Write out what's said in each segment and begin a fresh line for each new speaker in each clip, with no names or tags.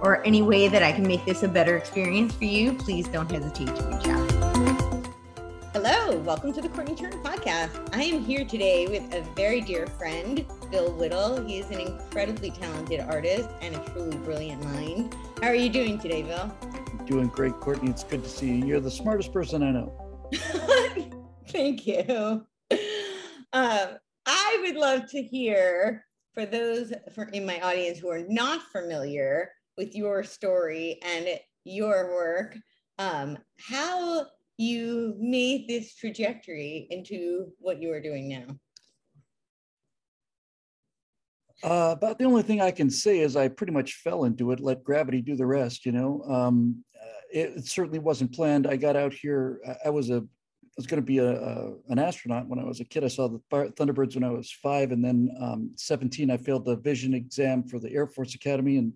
or any way that I can make this a better experience for you, please don't hesitate to reach out. Hello, welcome to the Courtenay Turner podcast. I am here today with a very dear friend, Bill Whittle. He is an incredibly talented artist and a truly brilliant mind. How are you doing today, Bill?
Doing great, Courtenay. It's good to see you. You're the smartest person I know.
Thank you. Um, I would love to hear for those for, in my audience who are not familiar with your story and your work, um, how you made this trajectory into what you are doing now.
Uh, about the only thing I can say is I pretty much fell into it, let gravity do the rest, you know. Um, uh, it, it, certainly wasn't planned. I got out here, I, I was a I was going to be a, a, an astronaut when I was a kid. I saw the Thunderbirds when I was five, and then um, 17, I failed the vision exam for the Air Force Academy, and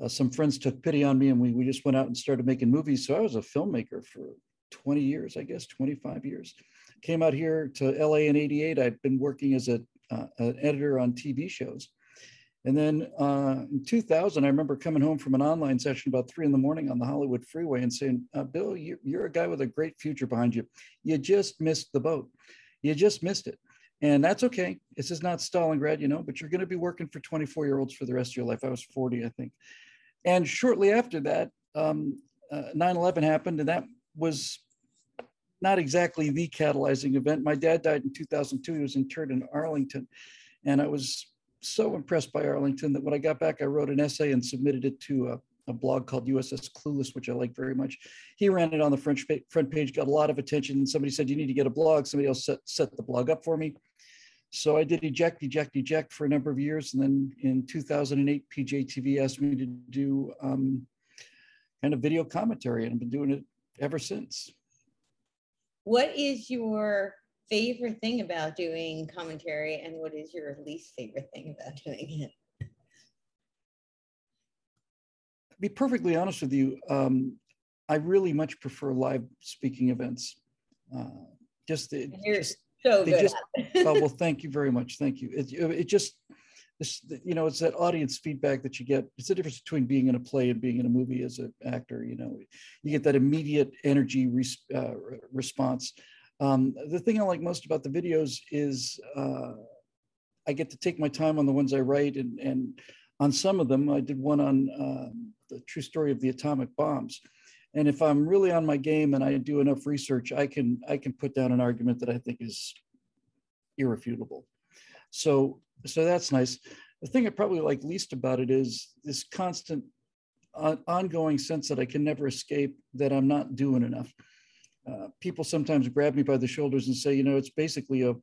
uh, some friends took pity on me, and we we just went out and started making movies. So I was a filmmaker for 20 years, I guess, 25 years. Came out here to LA in '88. I'd been working as a uh, an editor on TV shows and then uh, in 2000, I remember coming home from an online session about three in the morning on the Hollywood freeway and saying, uh, Bill, you, you're a guy with a great future behind you. You just missed the boat. You just missed it. And that's okay. This is not Stalingrad, you know, but you're going to be working for 24 year olds for the rest of your life. I was 40, I think. And shortly after that, um, uh, 9 11 happened, and that was not exactly the catalyzing event. My dad died in 2002. He was interred in Arlington. And I was so impressed by Arlington that when I got back, I wrote an essay and submitted it to a, a blog called USS Clueless, which I like very much. He ran it on the front page, got a lot of attention. Somebody said, You need to get a blog. Somebody else set, set the blog up for me. So I did eject, eject, eject for a number of years. And then in 2008, PJTV asked me to do um, kind of video commentary, and I've been doing it ever since.
What is your favorite thing about doing commentary and what is your least favorite thing about doing it?
To be perfectly honest with you, um, I really much prefer live speaking events. Uh, just,
You're just, so good.
Just, oh, well, thank you very much. Thank you. It, it just, this, you know, it's that audience feedback that you get. It's the difference between being in a play and being in a movie as an actor. You know, you get that immediate energy res, uh, response um, the thing I like most about the videos is uh, I get to take my time on the ones I write, and, and on some of them, I did one on uh, the true story of the atomic bombs. And if I'm really on my game and I do enough research, I can I can put down an argument that I think is irrefutable. So so that's nice. The thing I probably like least about it is this constant on, ongoing sense that I can never escape that I'm not doing enough uh, people sometimes grab me by the shoulders and say, you know, it's basically a,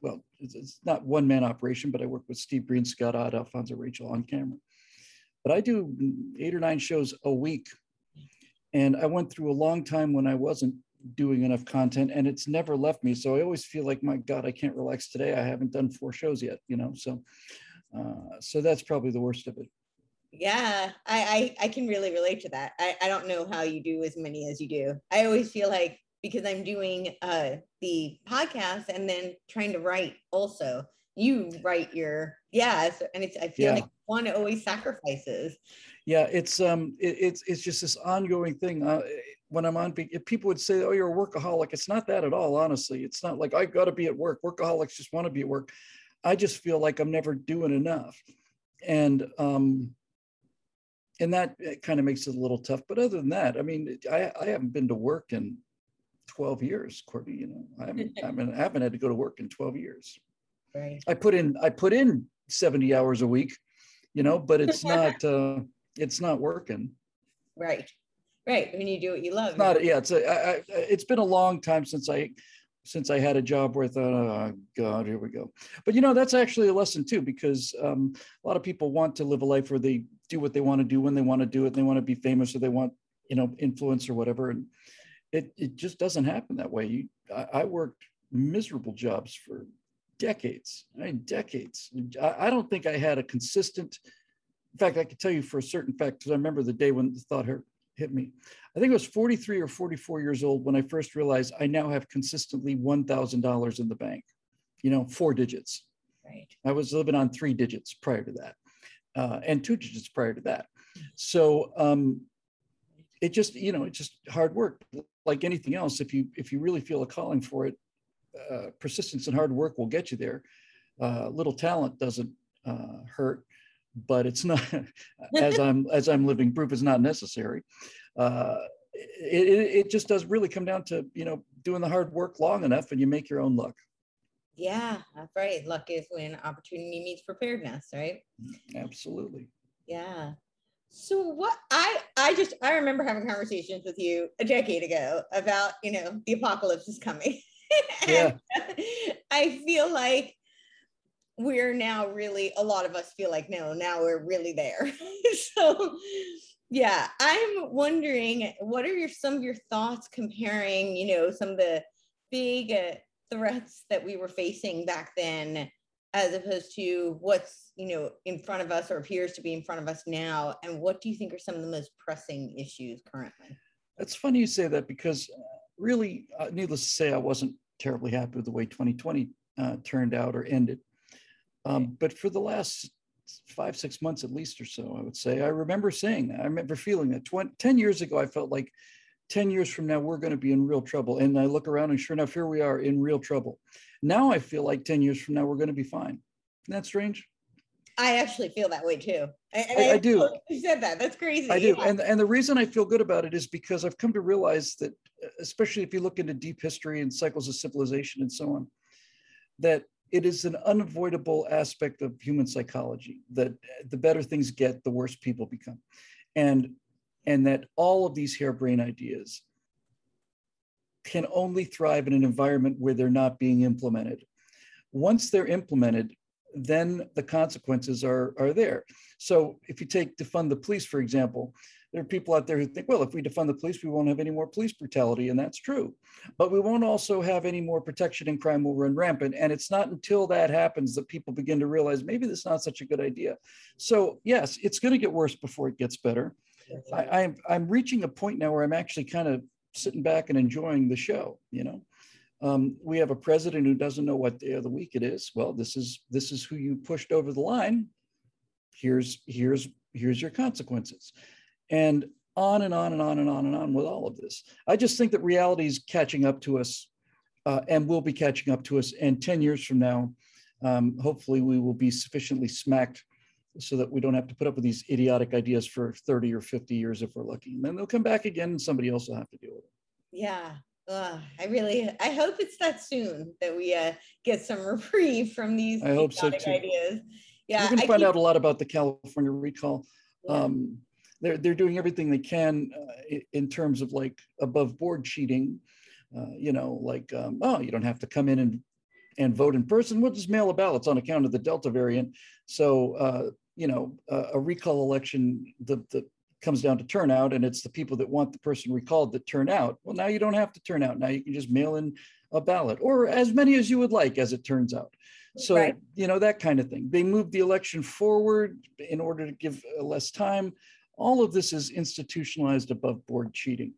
well, it's, it's not one man operation, but I work with Steve Green, Scott Ott, Alfonzo Rachel on camera. But I do eight or nine shows a week. And I went through a long time when I wasn't doing enough content and it's never left me. So I always feel like, my God, I can't relax today. I haven't done four shows yet, you know? So, uh, so that's probably the worst of it
yeah I, I i can really relate to that I, I don't know how you do as many as you do i always feel like because i'm doing uh the podcast and then trying to write also you write your yeah and it's i feel yeah. like one always sacrifices
yeah it's um it, it's it's just this ongoing thing uh, when i'm on if people would say oh you're a workaholic it's not that at all honestly it's not like i've got to be at work workaholics just want to be at work i just feel like i'm never doing enough and um and that kind of makes it a little tough. But other than that, I mean, I, I haven't been to work in 12 years, Courtenay. You know, I haven't, I haven't, I haven't had to go to work in 12 years.
Right.
I put in, I put in 70 hours a week, you know, but it's not, uh, it's not working.
Right. Right. When you do what you love.
It's not, yeah, it's a, I, I, it's been a long time since I, since I had a job where I thought, oh God, here we go. But you know, that's actually a lesson too, because um, a lot of people want to live a life where they do what they want to do when they want to do it. And They want to be famous or they want, you know, influence or whatever. And it, it just doesn't happen that way. You, I, I worked miserable jobs for decades, I mean, decades. I, don't think I had a consistent, in fact, I can tell you for a certain fact, because I remember the day when the thought hurt, hit me. I think I was 43 or 44 years old when I first realized I now have consistently $1,000 in the bank, you know, four digits.
Right.
I was living on three digits prior to that uh, and two digits prior to that. So um, it just, you know, it's just hard work. Like anything else, if you if you really feel a calling for it, uh, persistence and hard work will get you there. Uh, little talent doesn't uh, hurt, but it's not. as I'm as I'm living proof, is not necessary. Uh, it, it, it just does really come down to you know doing the hard work long enough, and you make your own luck.
Yeah, that's right. Luck is when opportunity meets preparedness, right?
Absolutely.
Yeah. So what I I just I remember having conversations with you a decade ago about, you know, the apocalypse is coming.
yeah.
I feel like we're now really a lot of us feel like no, now we're really there. so yeah, I'm wondering what are your some of your thoughts comparing, you know, some of the big uh, threats that we were facing back then as opposed to what's you know in front of us or appears to be in front of us now and what do you think are some of the most pressing issues currently
it's funny you say that because uh, really uh, needless to say i wasn't terribly happy with the way 2020 uh, turned out or ended um, but for the last five six months at least or so i would say i remember saying that i remember feeling that 20, 10 years ago i felt like 10 years from now, we're going to be in real trouble. And I look around and sure enough, here we are in real trouble. Now I feel like 10 years from now, we're going to be fine. Isn't that strange?
I actually feel that way too.
I, I, I, do.
You said that. That's crazy.
I do. Yeah. And, and the reason I feel good about it is because I've come to realize that, especially if you look into deep history and cycles of civilization and so on, that it is an unavoidable aspect of human psychology that the better things get, the worse people become. And and that all of these harebrained ideas can only thrive in an environment where they're not being implemented. Once they're implemented, then the consequences are, are there. So if you take defund the police, for example, there are people out there who think, well, if we defund the police, we won't have any more police brutality, and that's true. But we won't also have any more protection and crime will run rampant. And it's not until that happens that people begin to realize maybe this is not such a good idea. So yes, it's going to get worse before it gets better. I, I'm I'm reaching a point now where I'm actually kind of sitting back and enjoying the show. You know, um, we have a president who doesn't know what day of the week it is. Well, this is this is who you pushed over the line. Here's here's here's your consequences, and on and on and on and on and on with all of this. I just think that reality is catching up to us, uh, and will be catching up to us. And ten years from now, um, hopefully, we will be sufficiently smacked so that we don't have to put up with these idiotic ideas for 30 or 50 years if we're lucky. And then they'll come back again and somebody else will have to deal with it.
Yeah. Uh, I really, I hope it's that soon that we uh, get some reprieve from these
I hope so too.
ideas. Yeah,
we're going to find keep... out a lot about the California recall. Yeah. Um, they're they're doing everything they can uh, in terms of like above board cheating. Uh, you know, like um, oh, you don't have to come in and and vote in person. We'll just mail a ballots on account of the Delta variant. So uh, you know, a recall election, the, the comes down to turnout and it's the people that want the person recalled that turn out. Well, now you don't have to turn out. Now you can just mail in a ballot or as many as you would like, as it turns out. So, right. you know, that kind of thing. They moved the election forward in order to give uh, less time. All of this is institutionalized above board cheating.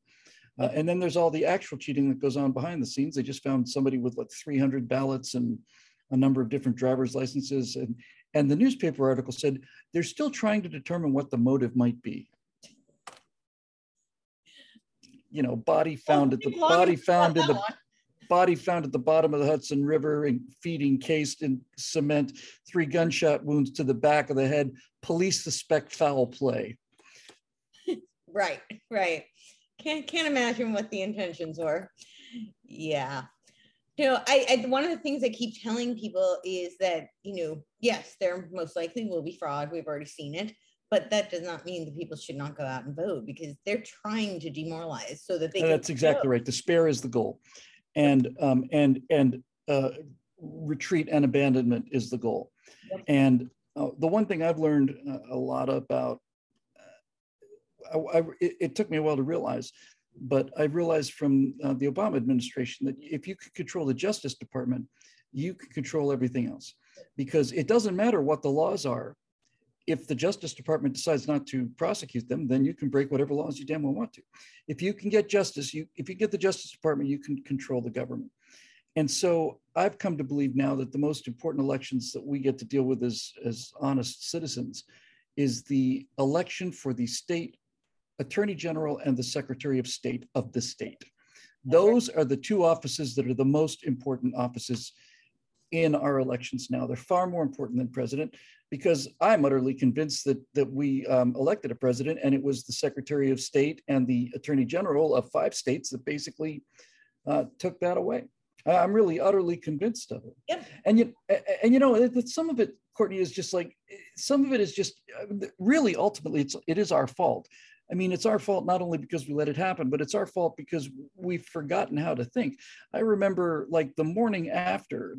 Uh, and then there's all the actual cheating that goes on behind the scenes. They just found somebody with like 300 ballots and a number of different driver's licenses. And and the newspaper article said they're still trying to determine what the motive might be. You know, body found at the body found in the body found at the bottom of the Hudson River and feet encased in cement, three gunshot wounds to the back of the head. Police suspect foul play.
Right, right. Can't can't imagine what the intentions were. Yeah you know I, I, one of the things i keep telling people is that you know yes there most likely will be fraud we've already seen it but that does not mean that people should not go out and vote because they're trying to demoralize so that they
that's exactly vote. right despair is the goal and um, and and uh, retreat and abandonment is the goal yep. and uh, the one thing i've learned uh, a lot about I, I, it, it, took me a while to realize, but I realized from uh, the Obama administration that if you could control the Justice Department, you can control everything else because it doesn't matter what the laws are. If the Justice Department decides not to prosecute them, then you can break whatever laws you damn well want to. If you can get justice, you if you get the Justice Department, you can control the government. And so I've come to believe now that the most important elections that we get to deal with as, as honest citizens is the election for the state attorney general and the secretary of state of the state. Those are the two offices that are the most important offices in our elections now. They're far more important than president because I'm utterly convinced that that we um, elected a president and it was the Secretary of State and the Attorney General of five states that basically uh, took that away. I'm really utterly convinced of it.
Yeah.
And you and you know that some of it, Courtenay, is just like some of it is just uh, really ultimately it's it is our fault. I mean, it's our fault not only because we let it happen, but it's our fault because we've forgotten how to think. I remember like the morning after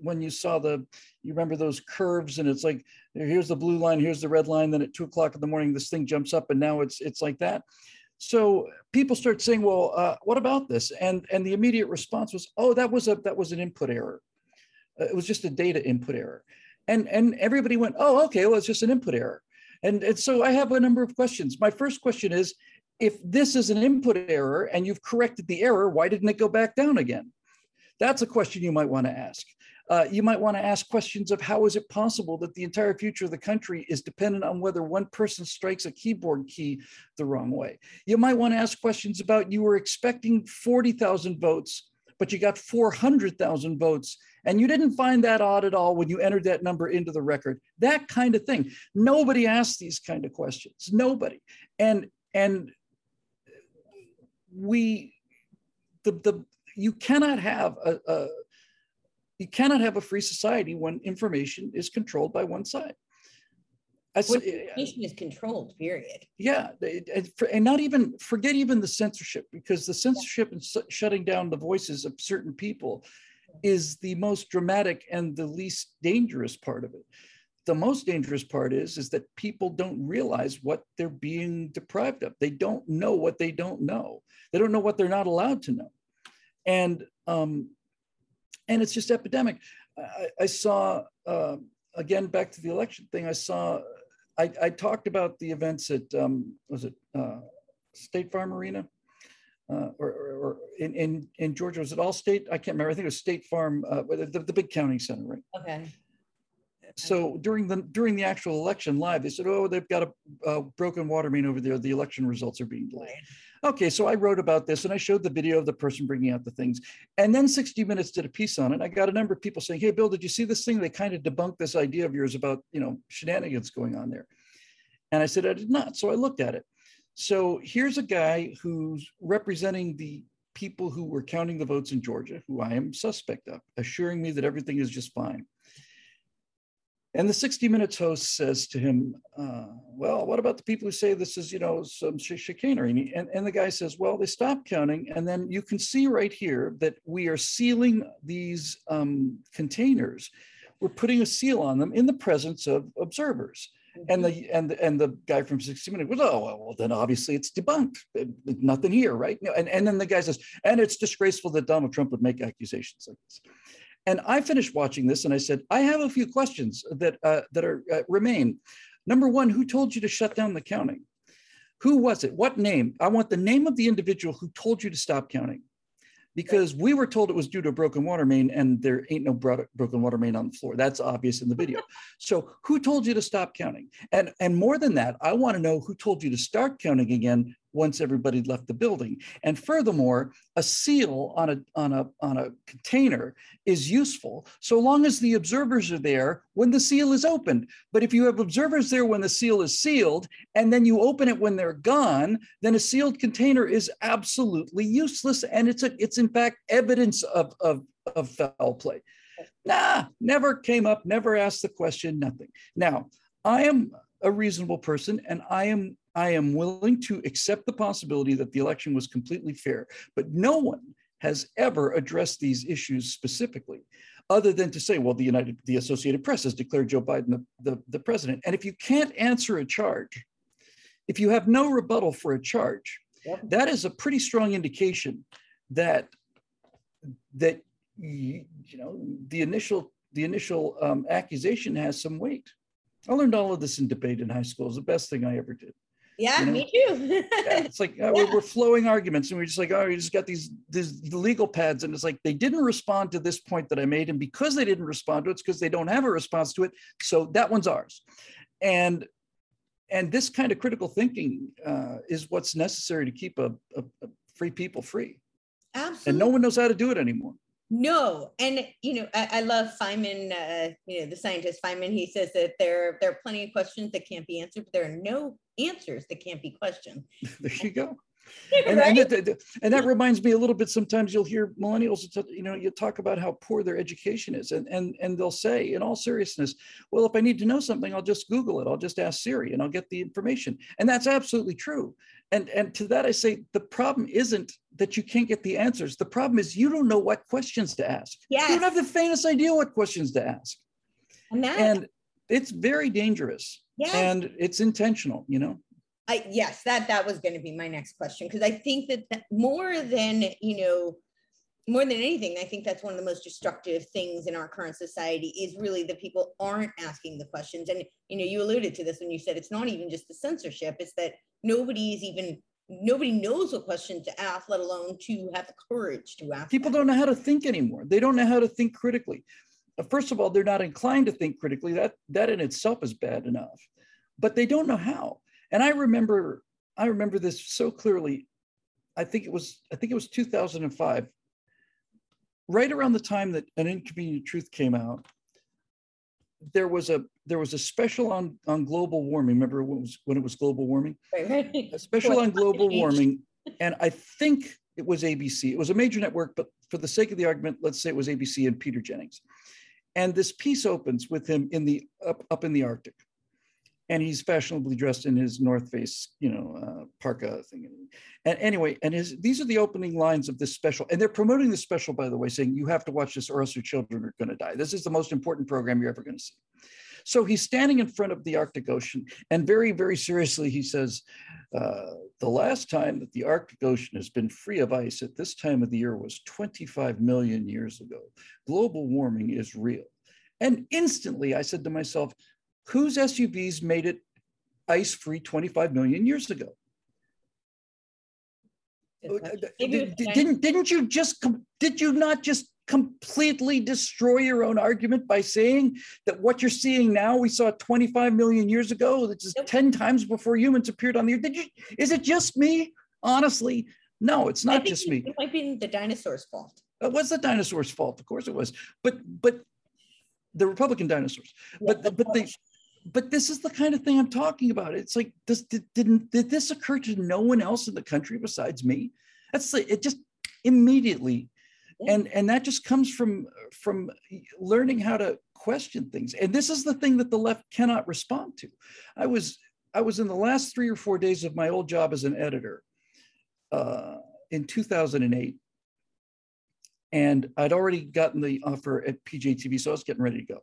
when you saw the, you remember those curves and it's like, here's the blue line, here's the red line. Then at two o'clock in the morning, this thing jumps up and now it's, it's like that. So people start saying, well, uh, what about this? And, and the immediate response was, oh, that was a, that was an input error. Uh, it was just a data input error. And, and everybody went, oh, okay, well, it's just an input error. And, and so I have a number of questions. My first question is, if this is an input error and you've corrected the error, why didn't it go back down again? That's a question you might want to ask. Uh, you might want to ask questions of how is it possible that the entire future of the country is dependent on whether one person strikes a keyboard key the wrong way. You might want to ask questions about you were expecting 40,000 votes, but you got 400,000 votes and you didn't find that odd at all when you entered that number into the record. That kind of thing. Nobody asks these kind of questions. Nobody. And and we the the you cannot have a, a you cannot have a free society when information is controlled by one side.
information is controlled, period.
Yeah, and not even forget even the censorship because the censorship and shutting down the voices of certain people is the most dramatic and the least dangerous part of it. The most dangerous part is, is that people don't realize what they're being deprived of. They don't know what they don't know. They don't know what they're not allowed to know. And um, and it's just epidemic. I, I saw uh, again back to the election thing. I saw I, I talked about the events at um, was it uh, State Farm Arena uh, or, or, in, in, in Georgia, was it all state? I can't remember. I think it was State Farm, uh, the, the big county center, right?
Okay.
So during the during the actual election live, they said, "Oh, they've got a, a broken water main over there. The election results are being delayed." Okay, so I wrote about this and I showed the video of the person bringing out the things, and then 60 Minutes did a piece on it. I got a number of people saying, "Hey, Bill, did you see this thing? They kind of debunked this idea of yours about you know shenanigans going on there." And I said, "I did not." So I looked at it, so here's a guy who's representing the people who were counting the votes in Georgia, who I am suspect of, assuring me that everything is just fine. And the 60 Minutes host says to him, uh, Well, what about the people who say this is, you know, some chicanery? And, and the guy says, Well, they stopped counting. And then you can see right here that we are sealing these um, containers. We're putting a seal on them in the presence of observers. And the and and the guy from 60 Minutes was, oh well, well, then obviously it's debunked. Nothing here, right? And and then the guy says, and it's disgraceful that Donald Trump would make accusations like this. And I finished watching this, and I said, I have a few questions that uh, that are uh, remain. Number one, who told you to shut down the counting? Who was it? What name? I want the name of the individual who told you to stop counting because we were told it was due to a broken water main and there ain't no broken water main on the floor. That's obvious in the video. so who told you to stop counting? And, and more than that, I want to know who told you to start counting again once everybody left the building. And furthermore, a seal on a, on a, on a container is useful so long as the observers are there when the seal is opened. But if you have observers there when the seal is sealed and then you open it when they're gone, then a sealed container is absolutely useless. And it's a, it's in fact evidence of, of, of foul play. Nah, never came up, never asked the question, nothing. Now, I am a reasonable person and I am I am willing to accept the possibility that the election was completely fair, but no one has ever addressed these issues specifically other than to say, well, the United, the Associated Press has declared Joe Biden the, the, the president. And if you can't answer a charge, if you have no rebuttal for a charge,
Yep.
that is a pretty strong indication that that you, you know the initial the initial um, accusation has some weight. I learned all of this in debate in high school. It's the best thing I ever did.
Yeah,
You know?
me too.
Yeah, it's like uh, we're, we're flowing arguments, and we're just like, oh, you just got these these legal pads, and it's like they didn't respond to this point that I made, and because they didn't respond to it, it's because they don't have a response to it. So that one's ours, and and this kind of critical thinking uh, is what's necessary to keep a, a, a free people free,
Absolutely.
and no one knows how to do it anymore.
No, and you know, I, I love Feynman. Uh, you know, the scientist Feynman. He says that there there are plenty of questions that can't be answered, but there are no answers that can't be questioned.
there you go. and,
Right?
and, that, and that reminds me a little bit sometimes you'll hear millennials you know you talk about how poor their education is and and and they'll say in all seriousness well if i need to know something i'll just google it. I'll just ask siri and i'll get the information. And that's absolutely true. And and to that i say the problem isn't that you can't get the answers. The problem is you don't know what questions to ask. You don't have the faintest idea what questions to ask.
And that,
and it's very dangerous.
Yes,
and it's intentional you know
I, yes, that that was going to be my next question because I think that, that more than you know, more than anything, I think that's one of the most destructive things in our current society is really that people aren't asking the questions. And you know, you alluded to this when you said it's not even just the censorship; it's that nobody is even nobody knows what question to ask, let alone to have the courage to ask.
people
them.
don't know how to think anymore they don't know how to think critically Uh, first of all they're not inclined to think critically that that in itself is bad enough but they don't know how and i remember i remember this so clearly. I think it was i think it was 2005 right around the time that an inconvenient truth came out there was a there was a special on on global warming. Remember when it was when it was global warming?
Right,
a special on global warming, and I think it was ABC. It was a major network, but for the sake of the argument, let's say it was ABC and Peter Jennings. And this piece opens with him in the up up in the Arctic, and he's fashionably dressed in his North Face, you know, uh, parka thing. And anyway, and his these are the opening lines of this special, and they're promoting this special, by the way, saying you have to watch this or else your children are going to die. This is the most important program you're ever going to see. So he's standing in front of the Arctic Ocean, and very, very seriously, he says, uh, The last time that the Arctic Ocean has been free of ice at this time of the year was 25 million years ago. Global warming is real. And instantly, I said to myself, Whose SUVs made it ice free 25 million years ago?
Uh,
did-
was
did-
China.
Didn't, didn't you just, did you not just completely destroy your own argument by saying that what you're seeing now, we saw 25 million years ago, that's just
Nope.
10 times before humans appeared on the earth? Did you, is it just me? Honestly, no, it's not just me.
It might be the dinosaurs' fault.
It was the dinosaurs' fault, of course it was, but, but the Republican dinosaurs.
Yeah,
But, the- but the. But this is the kind of thing I'm talking about. It's like, this, did, didn't, did this occur to no one else in the country besides me? That's like, it just immediately, and, and that just comes from, from learning how to question things. And this is the thing that the left cannot respond to. I was, I was in the last three or four days of my old job as an editor uh, in 2008. And I'd already gotten the offer at PJTV, so I was getting ready to go.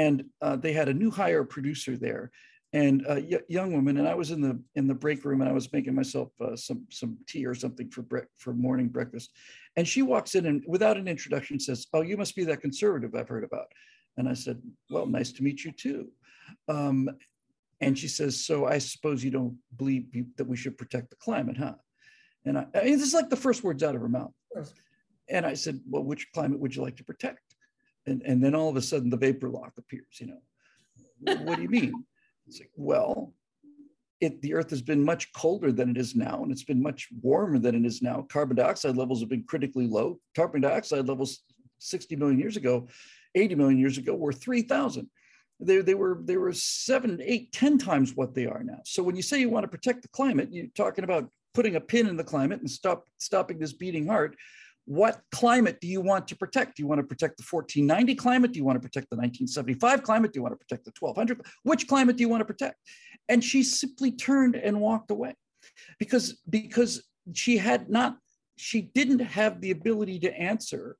And uh, they had a new hire producer there, and a y- young woman. And I was in the in the break room, and I was making myself uh, some some tea or something for bre- for morning breakfast. And she walks in and, without an introduction, says, "Oh, you must be that conservative I've heard about." And I said, "Well, nice to meet you too." Um, and she says, "So I suppose you don't believe you- that we should protect the climate, huh?" And I, I mean, this is like the first words out of her mouth.
Of.
And I said, well, which climate would you like to protect? And, and then all of a sudden the vapor lock appears, you know, what do you mean? It's like, well, it, the earth has been much colder than it is now, and it's been much warmer than it is now. Carbon dioxide levels have been critically low. Carbon dioxide levels 60 million years ago, 80 million years ago were 3,000. They, they were they were seven, eight, ten times what they are now. So when you say you want to protect the climate, you're talking about putting a pin in the climate and stop stopping this beating heart what climate do you want to protect? Do you want to protect the 1490 climate? Do you want to protect the 1975 climate? Do you want to protect the 1200? Which climate do you want to protect? And she simply turned and walked away because, because she had not, she didn't have the ability to answer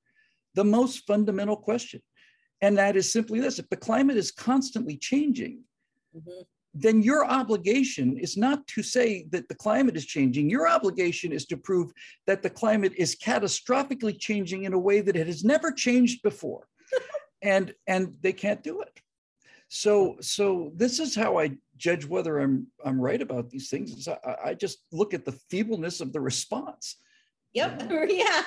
the most fundamental question. And that is simply this if the climate is constantly changing,
Mhm.
Then your obligation is not to say that the climate is changing. Your obligation is to prove that the climate is catastrophically changing in a way that it has never changed before. and and they can't do it. So so this is how I judge whether I'm I'm right about these things. Is I, I just look at the feebleness of the response.
Yep. yeah.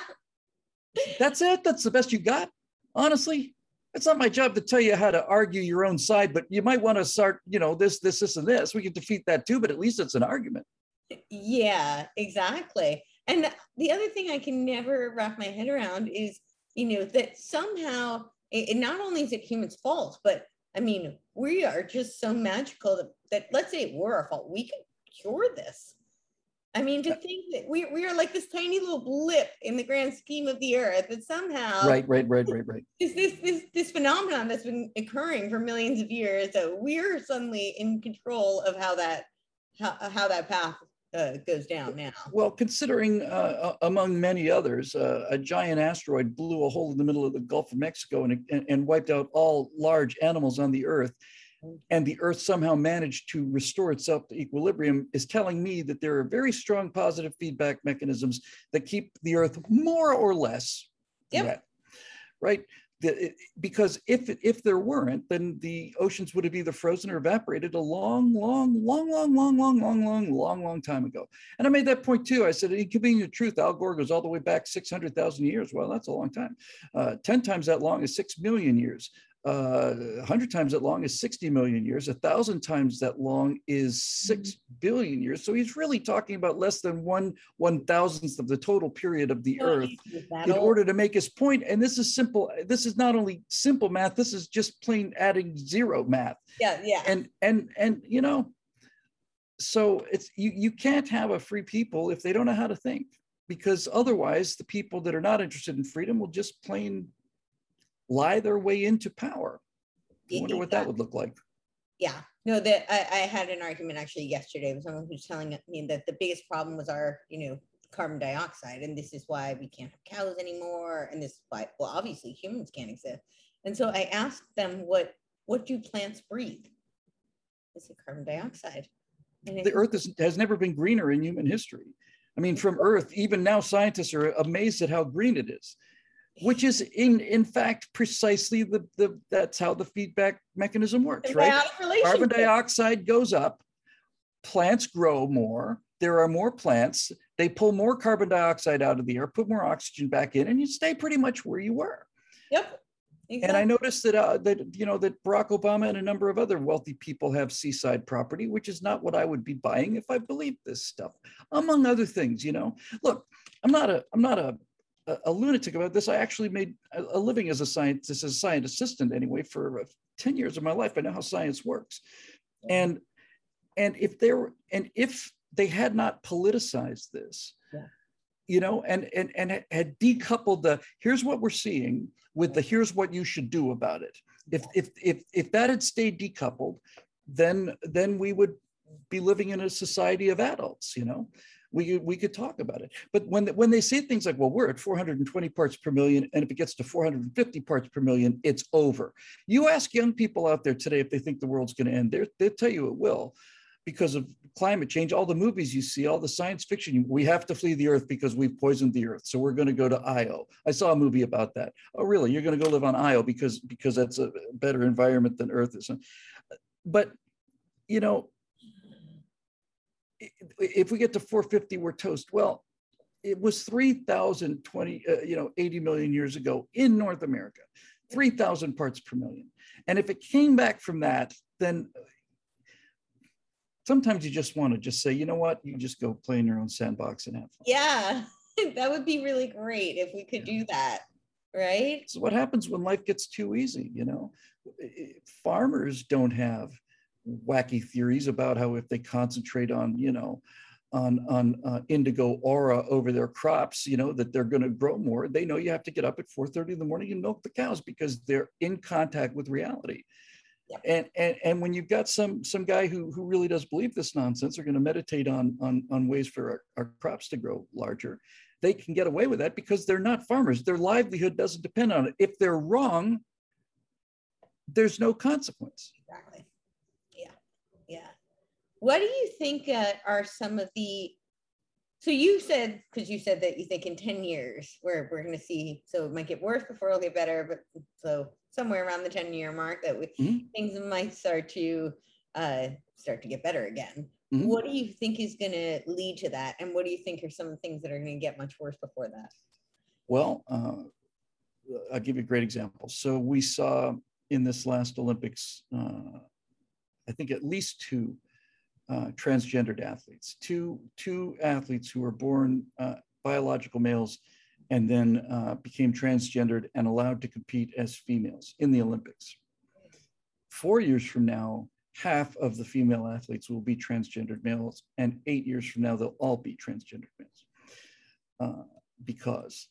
That's it. That's the best you got. Honestly, it's not my job to tell you how to argue your own side, but you might want to start, you know, this, this, this, and this. We can defeat that too, but at least it's an argument.
Yeah, exactly. And the other thing I can never wrap my head around is, you know, that somehow it, not only is it humans' fault, but I mean, we are just so magical that, that let's say it were our fault, we could cure this. I mean, to think that we, we are like this tiny little blip in the grand scheme of the earth that somehow
right, right, right, right, right.
Is this this this phenomenon that's been occurring for millions of years that we're suddenly in control of how that how, how that path uh, goes down now.
Well, considering uh, among many others, uh, a giant asteroid blew a hole in the middle of the Gulf of Mexico and, and, and wiped out all large animals on the Earth and the earth somehow managed to restore itself to equilibrium is telling me that there are very strong positive feedback mechanisms that keep the earth more or less
yep. wet
right? The, because if if there weren't then the oceans would have either frozen or evaporated a long long long long long long long long long long time ago. And i made that point too. I said inconvenient truth al gore goes all the way back 600000 years. Well that's a long time. Uh, 10 times that long is 6 million years uh, 100 times that long is 60 million years. A thousand times that long is six mm-hmm. years. So he's really talking about less than one one thousandth of the total period of the Earth in order to make his point. And this is simple. This is not only simple math. This is just plain adding zero math.
Yeah, yeah.
And and and you know, so it's you you can't have a free people if they don't know how to think because otherwise the people that are not interested in freedom will just plain lie their way into power. I wonder what that would look like.
Yeah, no, that I, I had an argument actually yesterday with someone who's telling me that the biggest problem was our, you know, carbon dioxide, and this is why we can't have cows anymore, and this is why, well, obviously humans can't exist. And so I asked them, what what do plants breathe? It's carbon dioxide.
And the Earth is, has never been greener in human history. I mean, from Earth, even now scientists are amazed at how green it is which is in in fact precisely the, the that's how the feedback mechanism works right? carbon dioxide goes up plants grow more there are more plants they pull more carbon dioxide out of the air put more oxygen back in and you stay pretty much where you were.
Yep
exactly. and i noticed that uh, that you know that barack obama and a number of other wealthy people have seaside property which is not what i would be buying if i believed this stuff among other things you know. Look i'm not a i'm not a a, a lunatic about this. I actually made a, a, living as a scientist, as a science assistant anyway, for uh, 10 years of my life. I know how science works. And and if there and if they had not politicized this, yeah. you know, and and and had decoupled the here's what we're seeing with the here's what you should do about it. If if if if that had stayed decoupled, then then we would be living in a society of adults, you know we, we could talk about it. But when, when they say things like, well, we're at 420 parts per million, and if it gets to 450 parts per million, it's over. You ask young people out there today if they think the world's going to end, they'll tell you it will because of climate change. All the movies you see, all the science fiction, we have to flee the earth because we've poisoned the earth. So we're going to go to Io. I saw a movie about that. Oh, really? You're going to go live on Io because because that's a better environment than Earth is. But you know, if we get to 450, we're toast. Well, it was 3,020, uh, you know, 80 million years ago in North America, 3,000 parts per million. And if it came back from that, then sometimes you just want to just say, you know what, you just go play in your own sandbox and have fun.
Yeah, that would be really great if we could do that, right?
So what happens when life gets too easy, you know? Farmers don't have wacky theories about how if they concentrate on, you know, on on uh, indigo aura over their crops, you know, that they're going to grow more. They know you have to get up at 4:30 in the morning and milk the cows because they're in contact with reality. Yeah. And, and and when you've got some some guy who who really does believe this nonsense, are going to meditate on on on ways for our, our crops to grow larger. They can get away with that because they're not farmers. Their livelihood doesn't depend on it. If they're wrong, there's no consequence.
Exactly. What do you think uh, are some of the so you said because you said that you think in 10 years we're, we're going to see so it might get worse before it'll get better but so somewhere around the 10 year mark that we, mm-hmm. things might start to uh, start to get better again mm-hmm. what do you think is going to lead to that and what do you think are some of the things that are going to get much worse before that
well uh, i'll give you a great example so we saw in this last olympics uh, i think at least two uh, transgendered athletes, two, two athletes who were born uh, biological males and then uh, became transgendered and allowed to compete as females in the Olympics. Four years from now, half of the female athletes will be transgendered males, and eight years from now, they'll all be transgendered males uh, because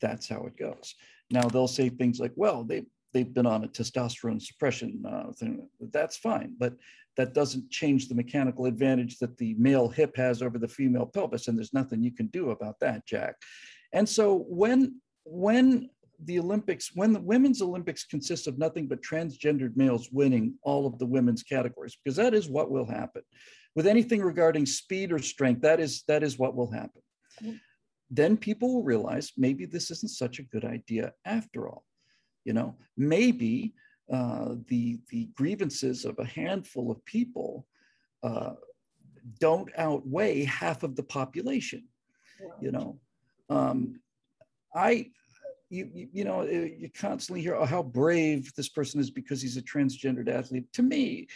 that's how it goes. Now, they'll say things like, well, they, they've been on a testosterone suppression uh, thing. That's fine, but that doesn't change the mechanical advantage that the male hip has over the female pelvis, and there's nothing you can do about that, Jack. And so when when the Olympics, when the women's Olympics consist of nothing but transgendered males winning all of the women's categories, because that is what will happen. With anything regarding speed or strength, that is that is what will happen. Mm-hmm. Then people will realize maybe this isn't such a good idea after all. You know, maybe uh, the, the grievances of a handful of people uh, don't outweigh half of the population. You know, um, I, you, you, know, uh, you constantly hear oh, how brave this person is because he's a transgendered athlete. To me,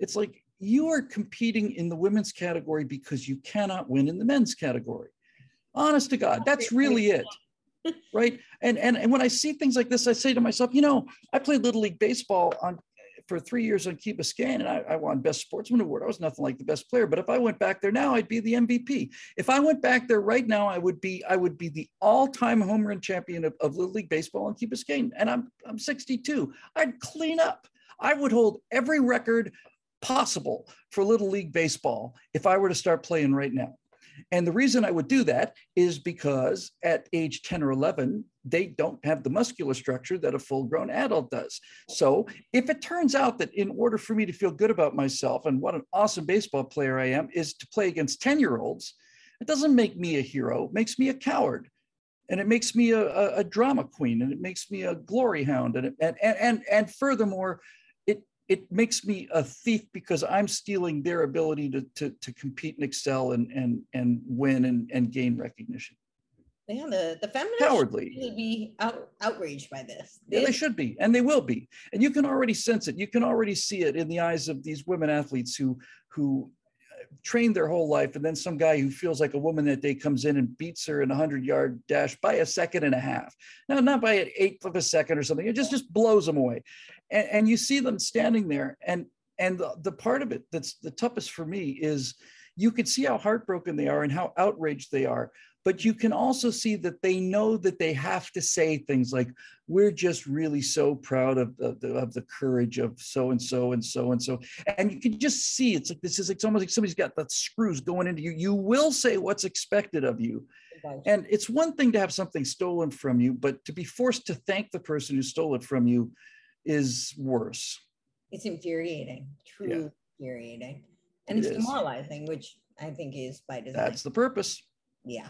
it's like you are competing in the women's category because you cannot win in the men's category. Honest to God, that's really it right? And, and and when I see things like this, I say to myself, you know, I played little league baseball on for three years on Key Biscayne, and I, I, won Best Sportsman Award. I was nothing like the best player, but if I went back there now, I'd be the MVP. If I went back there right now, I would be I would be the all-time home run champion of, of Little League Baseball on Key Biscayne, and I'm I'm 62. I'd clean up. I would hold every record possible for Little League Baseball if I were to start playing right now. And the reason I would do that is because at age 10 or 11, they don't have the muscular structure that a full grown adult does. So if it turns out that in order for me to feel good about myself and what an awesome baseball player I am is to play against 10 year olds, it doesn't make me a hero, it makes me a coward. And it makes me a, a, a drama queen and it makes me a glory hound. And, and, and, and furthermore, it makes me a thief because I'm stealing their ability to, to, to compete and excel and, and, and win and, and gain recognition.
Yeah, the, the feminists cowardly should be out, outraged by this.
Yeah, they should be, and they will be. And you can already sense it. You can already see it in the eyes of these women athletes who who trained their whole life, and then some guy who feels like a woman that day comes in and beats her in a hundred yard dash by a second and a half. Now, not by an eighth of a second or something. It just just blows them away and, and you see them standing there and and the, the part of it that's the toughest for me is you can see how heartbroken they are and how outraged they are but you can also see that they know that they have to say things like we're just really so proud of the, of the courage of so and so and so and so and you can just see it's like this is it's almost like somebody's got the screws going into you you will say what's expected of you and it's one thing to have something stolen from you but to be forced to thank the person who stole it from you is worse.
It's infuriating, truly yeah. infuriating. And it it's is. demoralizing, which I think is by design.
That's the purpose.
Yeah.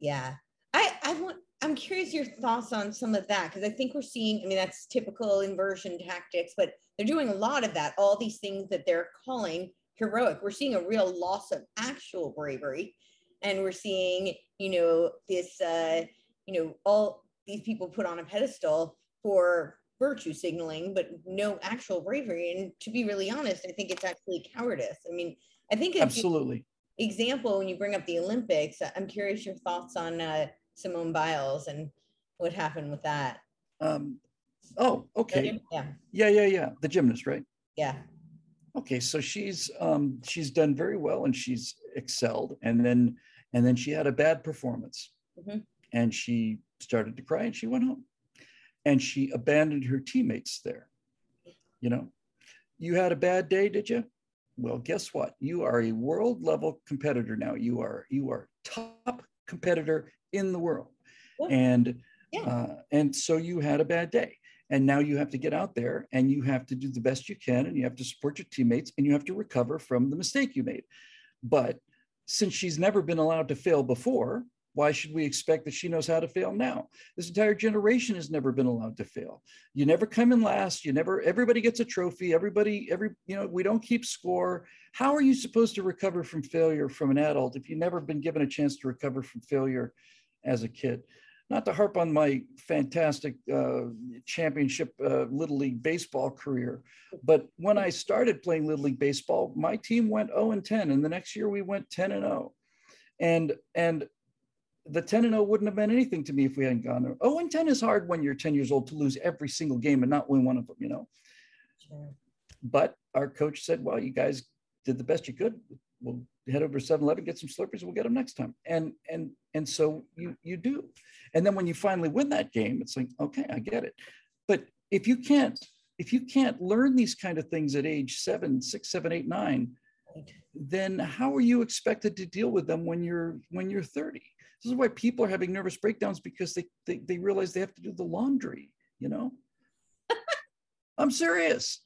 Yeah. I, I want I'm curious your thoughts on some of that because I think we're seeing, I mean, that's typical inversion tactics, but they're doing a lot of that, all these things that they're calling heroic. We're seeing a real loss of actual bravery. And we're seeing, you know, this, uh, you know, all these people put on a pedestal for virtue signaling, but no actual bravery. And to be really honest, I think it's actually cowardice. I mean, I think
absolutely
example when you bring up the Olympics. I'm curious your thoughts on uh, Simone Biles and what happened with that.
Um, oh, okay. Yeah. Yeah, yeah, yeah. The gymnast, right?
Yeah.
Okay, so she's um, she's done very well and she's excelled, and then and then she had a bad performance, mm-hmm. and she started to cry and she went home and she abandoned her teammates there. You know, you had a bad day, did you? Well, guess what? You are a world level competitor now. You are you are top competitor in the world, and yeah. uh, and so you had a bad day. And now you have to get out there and you have to do the best you can and you have to support your teammates and you have to recover from the mistake you made. But since she's never been allowed to fail before, why should we expect that she knows how to fail now? This entire generation has never been allowed to fail. You never come in last. You never, everybody gets a trophy. Everybody, every, you know, we don't keep score. How are you supposed to recover from failure from an adult if you've never been given a chance to recover from failure as a kid? Not to harp on my fantastic uh, championship uh, Little League baseball career, but when I started playing Little League baseball, my team went 0 and 10, and the next year we went 10 and 0. And, and the 10 and 0 wouldn't have been anything to me if we hadn't gone there. 0 and 10 is hard when you're 10 years old to lose every single game and not win one of them, you know. Sure. But our coach said, well, you guys did the best you could. We'll head over to 7-Eleven, get some Slurpees, we'll get them next time. And and and so you you do. And then when you finally win that game, it's like, okay, I get it. But if you can't, if you can't learn these kind of things at age seven, six, seven, eight, nine, then how are you expected to deal with them when you're when you're 30? This is why people are having nervous breakdowns because they, they, they realize they have to do the laundry, you know? I'm serious.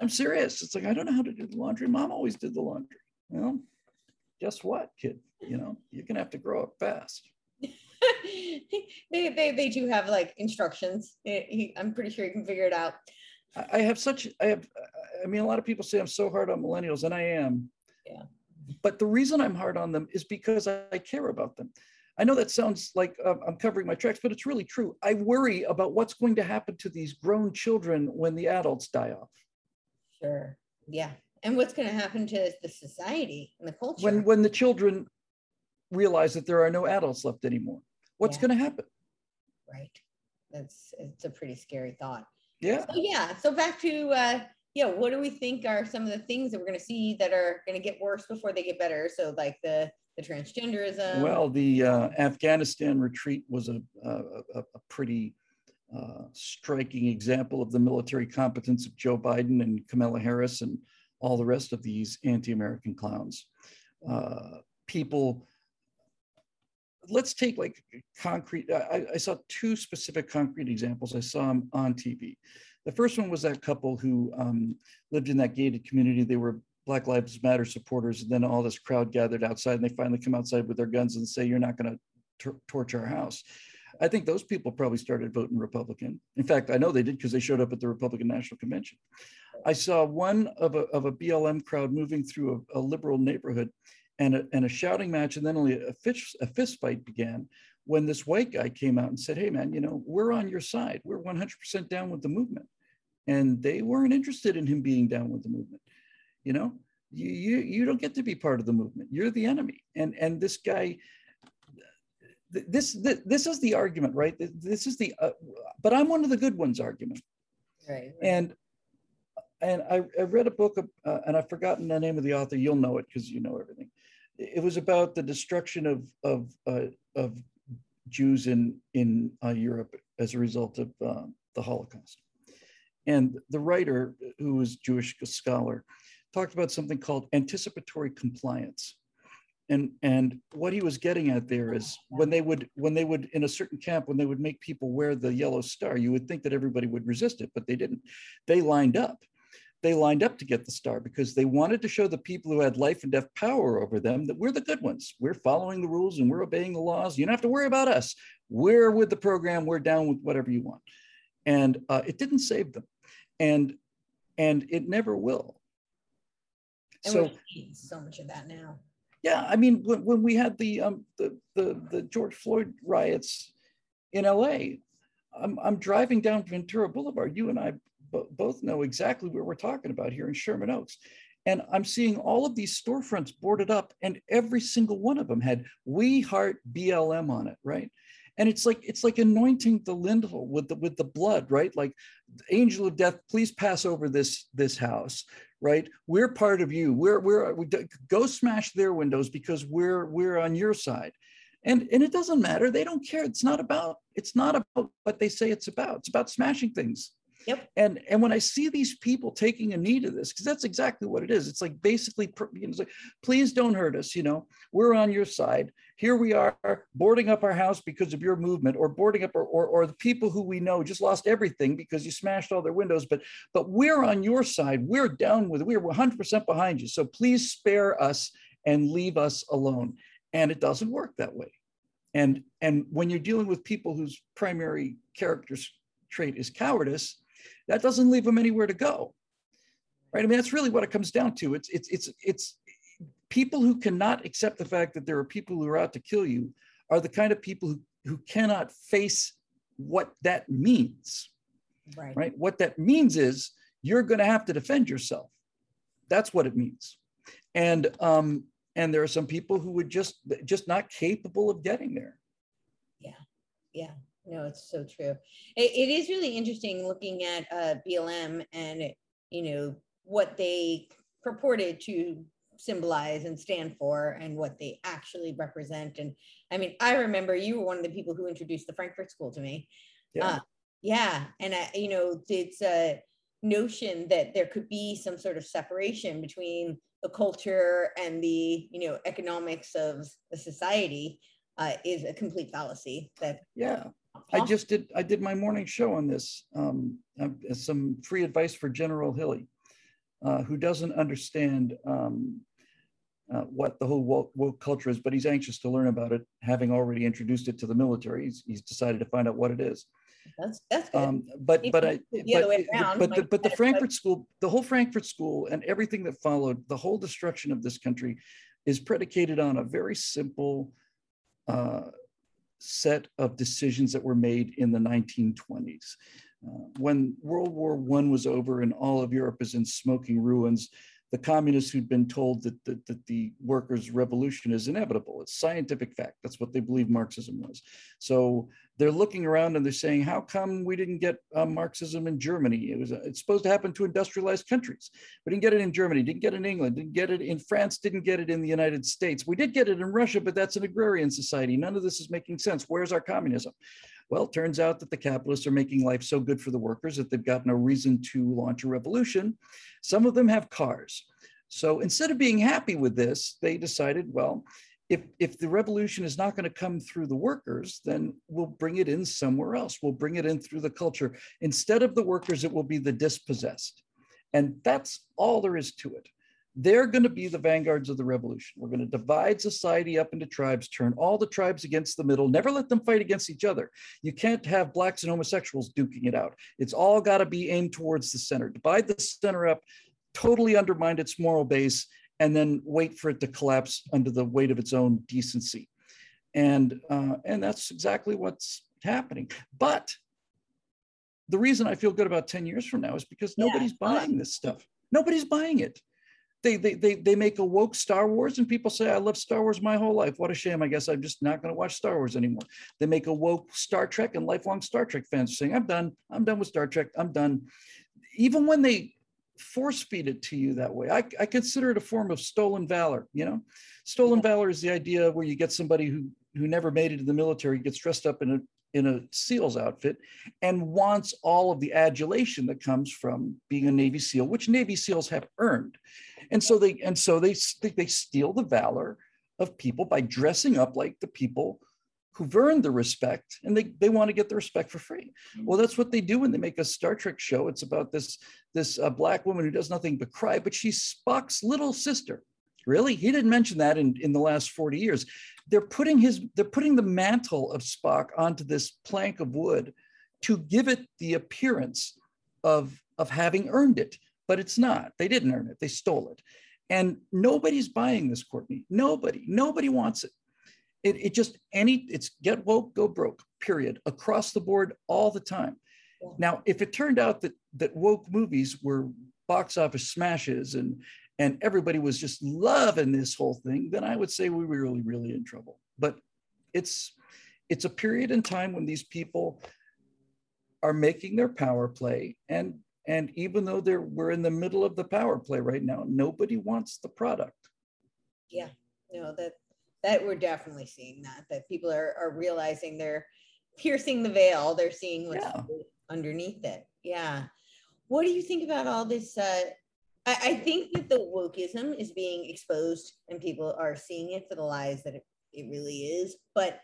I'm serious. It's like, I don't know how to do the laundry. Mom always did the laundry. Well, guess what, kid? You know, you're going to have to grow up fast.
they, they, they do have like instructions. He, I'm pretty sure you can figure it out.
I have such, I have, I mean, a lot of people say I'm so hard on millennials, and I am.
Yeah.
But the reason I'm hard on them is because I care about them. I know that sounds like uh, I'm covering my tracks, but it's really true. I worry about what's going to happen to these grown children when the adults die off.
Sure. Yeah. And what's going to happen to the society and the culture?
When when the children realize that there are no adults left anymore, what's yeah. going to happen?
Right. That's it's a pretty scary thought.
Yeah.
So, yeah. So back to uh, yeah, what do we think are some of the things that we're going to see that are going to get worse before they get better? So like the the transgenderism?
Well, the uh, Afghanistan retreat was a, a, a pretty uh, striking example of the military competence of Joe Biden and Kamala Harris and all the rest of these anti-American clowns. Uh, people, let's take like concrete, I, I, saw two specific concrete examples I saw them on TV. The first one was that couple who um, lived in that gated community. They were Black Lives Matter supporters, and then all this crowd gathered outside, and they finally come outside with their guns and say, "You're not going to torch our house." I think those people probably started voting Republican. In fact, I know they did because they showed up at the Republican National Convention. I saw one of a, of a BLM crowd moving through a, a liberal neighborhood, and a, and a shouting match, and then only a fist, a fist fight began when this white guy came out and said, "Hey, man, you know, we're on your side. We're 100% down with the movement." And they weren't interested in him being down with the movement you know you, you you don't get to be part of the movement you're the enemy and and this guy this this, this is the argument right this is the uh, but i'm one of the good ones argument
right, right.
and and I, I, read a book uh, and I've forgotten the name of the author. You'll know it because you know everything. It was about the destruction of of uh, of Jews in in uh, Europe as a result of uh, the Holocaust. And the writer, who was Jewish scholar, talked about something called anticipatory compliance. And, and what he was getting at there is when they would when they would in a certain camp when they would make people wear the yellow star you would think that everybody would resist it but they didn't they lined up they lined up to get the star because they wanted to show the people who had life and death power over them that we're the good ones. We're following the rules and we're obeying the laws. You don't have to worry about us. We're with the program. We're down with whatever you want. And uh, it didn't save them, and and it never will.
And so so much of that now.
Yeah, I mean, when, when we had the, um, the the the George Floyd riots in L.A., I'm I'm driving down Ventura Boulevard. You and I b- both know exactly what we're talking about here in Sherman Oaks. And I'm seeing all of these storefronts boarded up, and every single one of them had "We Heart BLM" on it, right? and it's like it's like anointing the lintel with the with the blood right like angel of death please pass over this this house right we're part of you we're we're we go smash their windows because we're we're on your side and and it doesn't matter they don't care it's not about it's not about what they say it's about it's about smashing things
Yep.
And and when I see these people taking a knee to this, because that's exactly what it is. It's like basically, you know, it's like, please don't hurt us. You know, we're on your side. Here we are boarding up our house because of your movement, or boarding up, or, or, or the people who we know just lost everything because you smashed all their windows. But but we're on your side. We're down with. We're 100% behind you. So please spare us and leave us alone. And it doesn't work that way. And and when you're dealing with people whose primary characters trait is cowardice, that doesn't leave them anywhere to go. Right? I mean, that's really what it comes down to. It's it's it's it's people who cannot accept the fact that there are people who are out to kill you are the kind of people who, who cannot face what that means.
Right.
Right. What that means is you're going to have to defend yourself. That's what it means. And um, and there are some people who would just just not capable of getting there.
Yeah. Yeah. No, it's so true. it, it is really interesting looking at uh, BLM and you know what they purported to symbolize and stand for and what they actually represent. And I mean, I remember you were one of the people who introduced the Frankfurt School to me.
Yeah.
Uh, yeah. And I, you know, it's a notion that there could be some sort of separation between the culture and the, you know, economics of the society uh, is a complete fallacy that
yeah I just did. I did my morning show on this. Um, some free advice for General Milley, uh, who doesn't understand um, uh, what the whole woke, woke, culture is, but he's anxious to learn about it, having already introduced it to the military. He's, he's decided to find out what it is.
That's that's good. Um,
but but I but, around, but the, but the Frankfurt School, the whole Frankfurt School, and everything that followed, the whole destruction of this country, is predicated on a very simple. Uh, set of decisions that were made in the 1920s. Uh, when World War I was over and all of Europe is in smoking ruins, the communists who'd been told that, that, that, the workers' revolution is inevitable. It's scientific fact. That's what they believe Marxism was. So they're looking around and they're saying, how come we didn't get uh, Marxism in Germany? It was it's supposed to happen to industrialized countries. We didn't get it in Germany, didn't get it in England, didn't get it in France, didn't get it in the United States. We did get it in Russia, but that's an agrarian society. None of this is making sense. Where's our communism? Well, it turns out that the capitalists are making life so good for the workers that they've got no reason to launch a revolution. Some of them have cars. So instead of being happy with this, they decided, well, if, if the revolution is not going to come through the workers, then we'll bring it in somewhere else. We'll bring it in through the culture. Instead of the workers, it will be the dispossessed. And that's all there is to it. They're going to be the vanguards of the revolution. We're going to divide society up into tribes, turn all the tribes against the middle, never let them fight against each other. You can't have blacks and homosexuals duking it out. It's all got to be aimed towards the center. Divide the center up, totally undermine its moral base, and then wait for it to collapse under the weight of its own decency. And, uh, and that's exactly what's happening. But the reason I feel good about 10 years from now is because nobody's yeah. buying this stuff. Nobody's buying it they, they, they, they make a woke Star Wars and people say, I love Star Wars my whole life. What a shame. I guess I'm just not going to watch Star Wars anymore. They make a woke Star Trek and lifelong Star Trek fans are saying, I'm done. I'm done with Star Trek. I'm done. Even when they force feed it to you that way, I, I consider it a form of stolen valor. You know, stolen valor is the idea where you get somebody who, who never made it to the military, gets dressed up in a in a SEAL's outfit and wants all of the adulation that comes from being a Navy SEAL, which Navy SEALs have earned. And so they and so they they steal the valor of people by dressing up like the people who've earned the respect and they, they want to get the respect for free. Well, that's what they do when they make a Star Trek show. It's about this, this uh, black woman who does nothing but cry, but she's Spock's little sister. Really? He didn't mention that in, in the last 40 years. They're putting his they're putting the mantle of Spock onto this plank of wood to give it the appearance of, of having earned it but it's not. They didn't earn it, they stole it. And nobody's buying this, Courtenay. Nobody, nobody wants it. It, it just any it's get woke, go broke, period, across the board all the time. Yeah. Now, if it turned out that that woke movies were box office smashes and and everybody was just loving this whole thing, then I would say we were really, really in trouble. But it's it's a period in time when these people are making their power play and and even though they're, we're in the middle of the power play right now, nobody wants the product.
Yeah, no, that that we're definitely seeing that that people are are realizing they're piercing the veil. They're seeing what's yeah. underneath it. Yeah. What do you think about all this? Uh, I, I think that the wokeism is being exposed and people are seeing it for the lies that it, it really is. But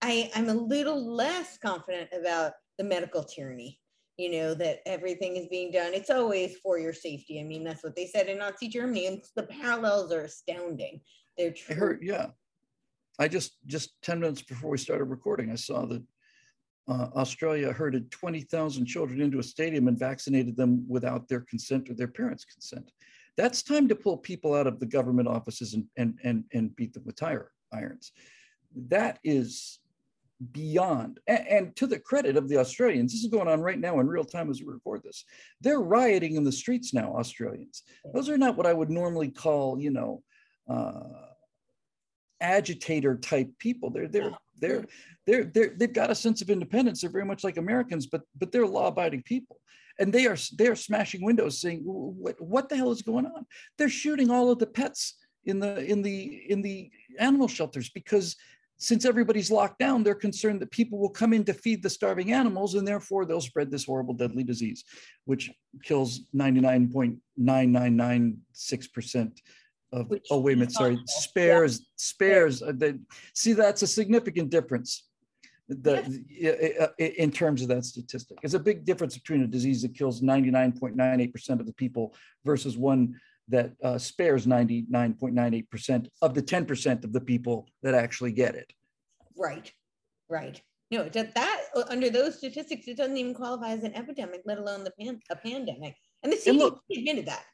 I, I'm a little less confident about the medical tyranny you know that everything is being done it's always for your safety i mean that's what they said in nazi germany and the parallels are astounding they're true
I heard, yeah. I just just 10 minutes before we started recording, I saw that uh, Australia herded 20,000 children into a stadium and vaccinated them without their consent or their parents' consent. That's time to pull people out of the government offices and and and, and beat them with tire irons. That is beyond. And, and, to the credit of the australians this is going on right now in real time as we record this they're rioting in the streets now australians. Those are not what i would normally call you know uh, agitator type people. They're they're they're they're they're they've got a sense of independence. They're very much like americans but but they're law-abiding people. And they are they are smashing windows saying what, what the hell is going on? They're shooting all of the pets in the in the in the animal shelters because since everybody's locked down, they're concerned that people will come in to feed the starving animals and therefore they'll spread this horrible deadly disease, which kills 99.9996% of, Which oh, wait a minute, sorry, spares, yeah. spares. Uh, the, see, that's a significant difference the, yes. in terms of that statistic. It's a big difference between a disease that kills 99.98% of the people versus one that uh, spares 99.98% of the 10% of the people that actually get it.
Right, right. No, that uh, under those statistics, it doesn't even qualify as an epidemic, let alone the pan, a pandemic. And the CDC and look, admitted that.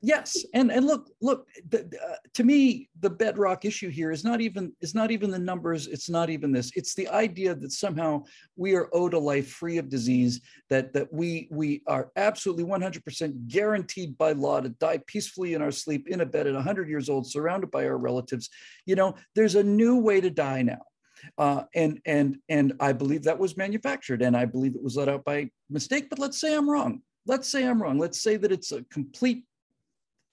Yes, and and look, look. The, uh, to me, the bedrock issue here is not even is not even the numbers. It's not even this. It's the idea that somehow we are owed a life free of disease. That that we we are absolutely 100% guaranteed by law to die peacefully in our sleep in a bed at 100 years old, surrounded by our relatives. You know, there's a new way to die now. Uh, and and and I believe that was manufactured, and I believe it was let out by mistake. But let's say I'm wrong. Let's say I'm wrong. Let's say that it's a complete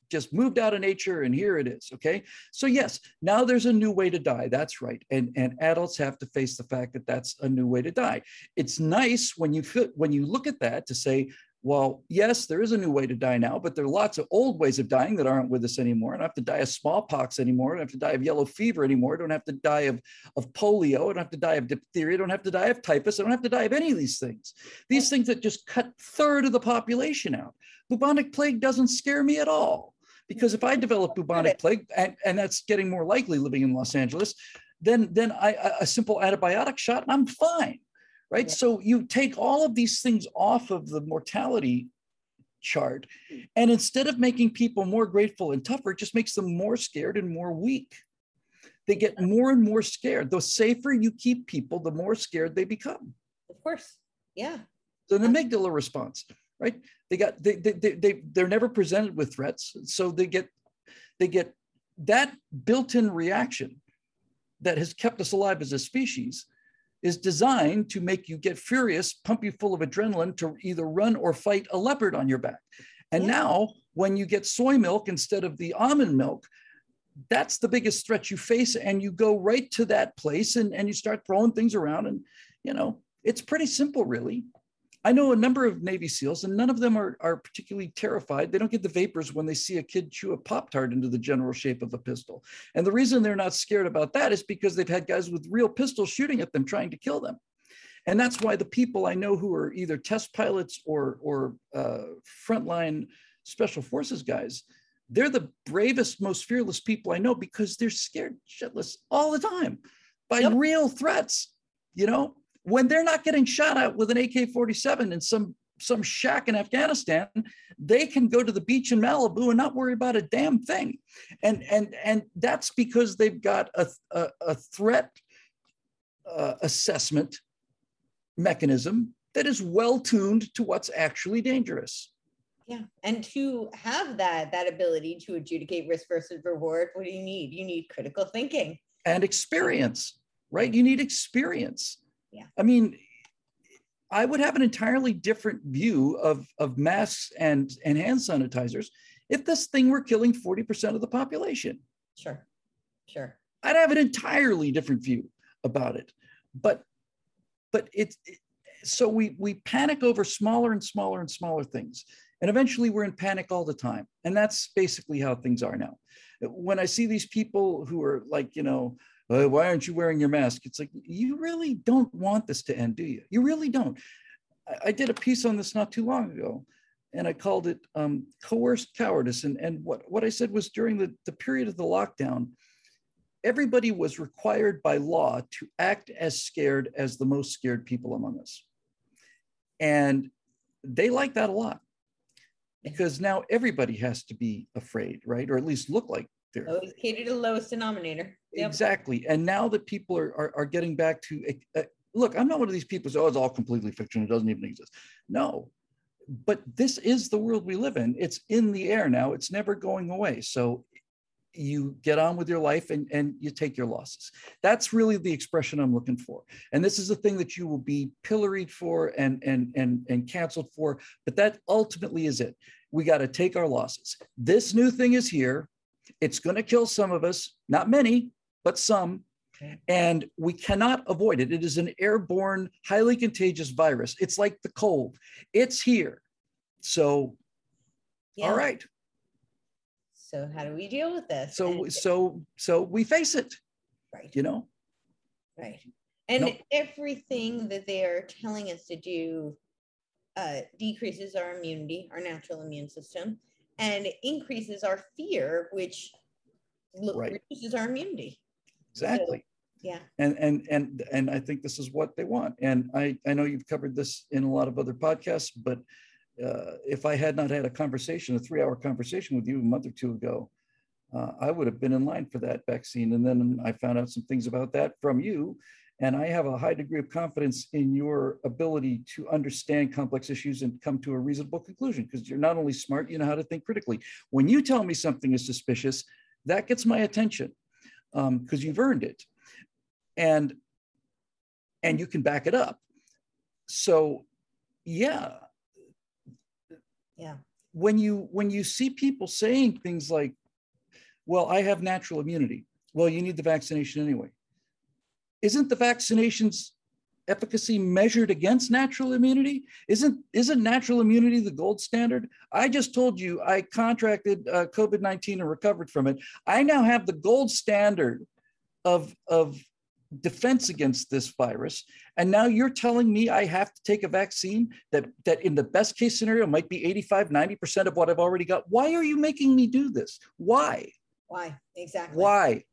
just moved out of nature and here it is okay so yes now there's a new way to die that's right and and adults have to face the fact that that's a new way to die it's nice when you feel when you look at that to say well, yes, there is a new way to die now, but there are lots of old ways of dying that aren't with us anymore. I don't have to die of smallpox anymore. I don't have to die of yellow fever anymore. I don't have to die of, of polio. I don't have to die of diphtheria. I don't have to die of typhus. I don't have to die of any of these things. These things that just cut third of the population out. Bubonic plague doesn't scare me at all. Because if I develop bubonic plague, and, and that's getting more likely living in Los Angeles, then then I a simple antibiotic shot and I'm fine, right? Yeah. So you take all of these things off of the mortality chart, and instead of making people more grateful and tougher, it just makes them more scared and more weak. They get more and more scared. The safer you keep people, the more scared they become.
Of course, yeah.
So an amygdala response right? They got they they, they, they they're never presented with threats, so they get they get that built-in reaction that has kept us alive as a species is designed to make you get furious, pump you full of adrenaline to either run or fight a leopard on your back. And yeah. now, when you get soy milk instead of the almond milk, that's the biggest threat you face. And you go right to that place and, and you start throwing things around. And, you know, it's pretty simple, really. I know a number of Navy SEALs, and none of them are, are particularly terrified. They don't get the vapors when they see a kid chew a Pop Tart into the general shape of a pistol. And the reason they're not scared about that is because they've had guys with real pistols shooting at them, trying to kill them. And that's why the people I know who are either test pilots or, or uh, frontline special forces guys, they're the bravest, most fearless people I know because they're scared shitless all the time by yep. real threats, you know? When they're not getting shot at with an AK-47 in some some shack in Afghanistan, they can go to the beach in Malibu and not worry about a damn thing. And and and that's because they've got a a, a threat uh, assessment mechanism that is well tuned to what's actually dangerous.
Yeah, and to have that that ability to adjudicate risk versus reward, what do you need? You need critical thinking
and experience, right? You need experience.
Yeah.
I mean, I would have an entirely different view of, of masks and, and hand sanitizers if this thing were killing 40% of the population.
Sure. Sure.
I'd have an entirely different view about it. But but it's it, so we we panic over smaller and smaller and smaller things and eventually we're in panic all the time and that's basically how things are now when i see these people who are like you know uh, why aren't you wearing your mask? It's like you really don't want this to end do you? You really don't. I, I did a piece on this not too long ago and i called it um, coerced cowardice and, and what, what i said was during the, the period of the lockdown everybody was required by law to act as scared as the most scared people among us. And they like that a lot because now everybody has to be afraid, right? Or at least look like they're
always cater to the lowest denominator.
Exactly. And now that people are, are, are getting back to uh, look, I'm not one of these people who say, oh, it's all completely fiction. It doesn't even exist. No, but this is the world we live in. It's in the air now. It's never going away. So you get on with your life and, and you take your losses. That's really the expression I'm looking for. And this is the thing that you will be pilloried for and, and, and, and canceled for. But that ultimately is it. We got to take our losses. This new thing is here. It's going to kill some of us, not many, but some. And we cannot avoid it. It is an airborne, highly contagious virus. It's like the cold, it's here. So, yeah. all right,
so how do we deal with this?
So so so we face it.
Right.
You know?
Right. And nope. everything that they are telling us to do uh, decreases our immunity, our natural immune system, and increases our fear, which right. reduces our immunity.
Exactly.
Yeah.
And and and and I think this is what they want. And I I know you've covered this in a lot of other podcasts, but uh, if I had not had a conversation, a three hour conversation with you a month or two ago, uh, I would have been in line for that vaccine. And then I found out some things about that from you. And I have a high degree of confidence in your ability to understand complex issues and come to a reasonable conclusion because you're not only smart, you know how to think critically. When you tell me something is suspicious, that gets my attention because um, you've earned it. And and you can back it up. So yeah,
yeah
when you when you see people saying things like well i have natural immunity well you need the vaccination anyway isn't the vaccination's efficacy measured against natural immunity isn't isn't natural immunity the gold standard i just told you i contracted uh, covid-19 and recovered from it i now have the gold standard of of defense against this virus. And now you're telling me I have to take a vaccine that, that in the best case scenario might be 85, 90% of what I've already got. Why are you making me do this? Why?
Why? Exactly.
Why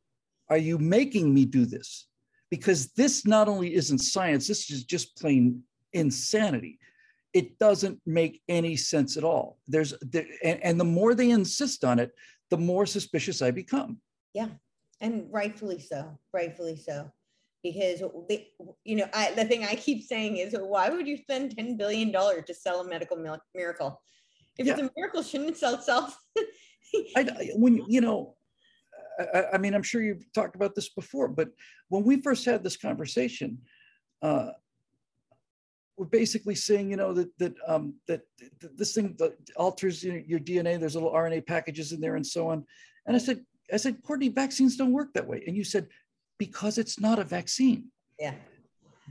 are you making me do this? Because this not only isn't science, this is just plain insanity. It doesn't make any sense at all. There's there, and, and the more they insist on it, the more suspicious I become.
Yeah. And rightfully so. Rightfully so because they, you know, I, the thing I keep saying is, why would you spend ten billion dollars to sell a medical miracle? If yeah. it's a miracle, shouldn't it sell itself?
I, when you know, I, I, mean, I'm sure you've talked about this before, but when we first had this conversation, uh, we're basically saying, you know, that that um, that, that this thing that alters your, your DNA. There's little RNA packages in there, and so on. And I said, I said, Courtenay, vaccines don't work that way. And you said, because it's not a vaccine.
Yeah.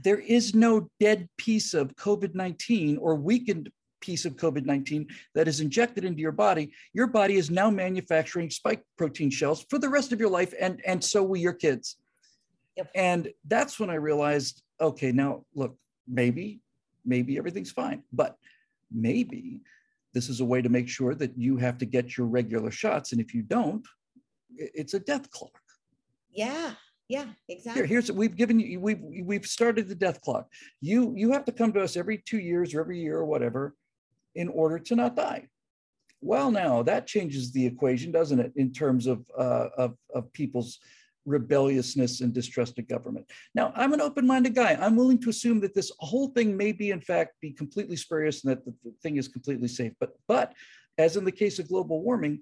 There is no dead piece of COVID 19 or weakened piece of COVID 19 that is injected into your body. Your body is now manufacturing spike protein shells for the rest of your life, and, and so will your kids. Yep. And that's when I realized okay, now look, maybe, maybe everything's fine, but maybe this is a way to make sure that you have to get your regular shots. And if you don't, it's a death clock.
Yeah. Yeah, exactly. Here,
here's we've given you we've we've started the death clock. You you have to come to us every two years or every year or whatever in order to not die. Well, now that changes the equation, doesn't it, in terms of uh, of, of people's rebelliousness and distrust of government. Now, I'm an open-minded guy. I'm willing to assume that this whole thing may be, in fact, be completely spurious and that the thing is completely safe. But but as in the case of global warming,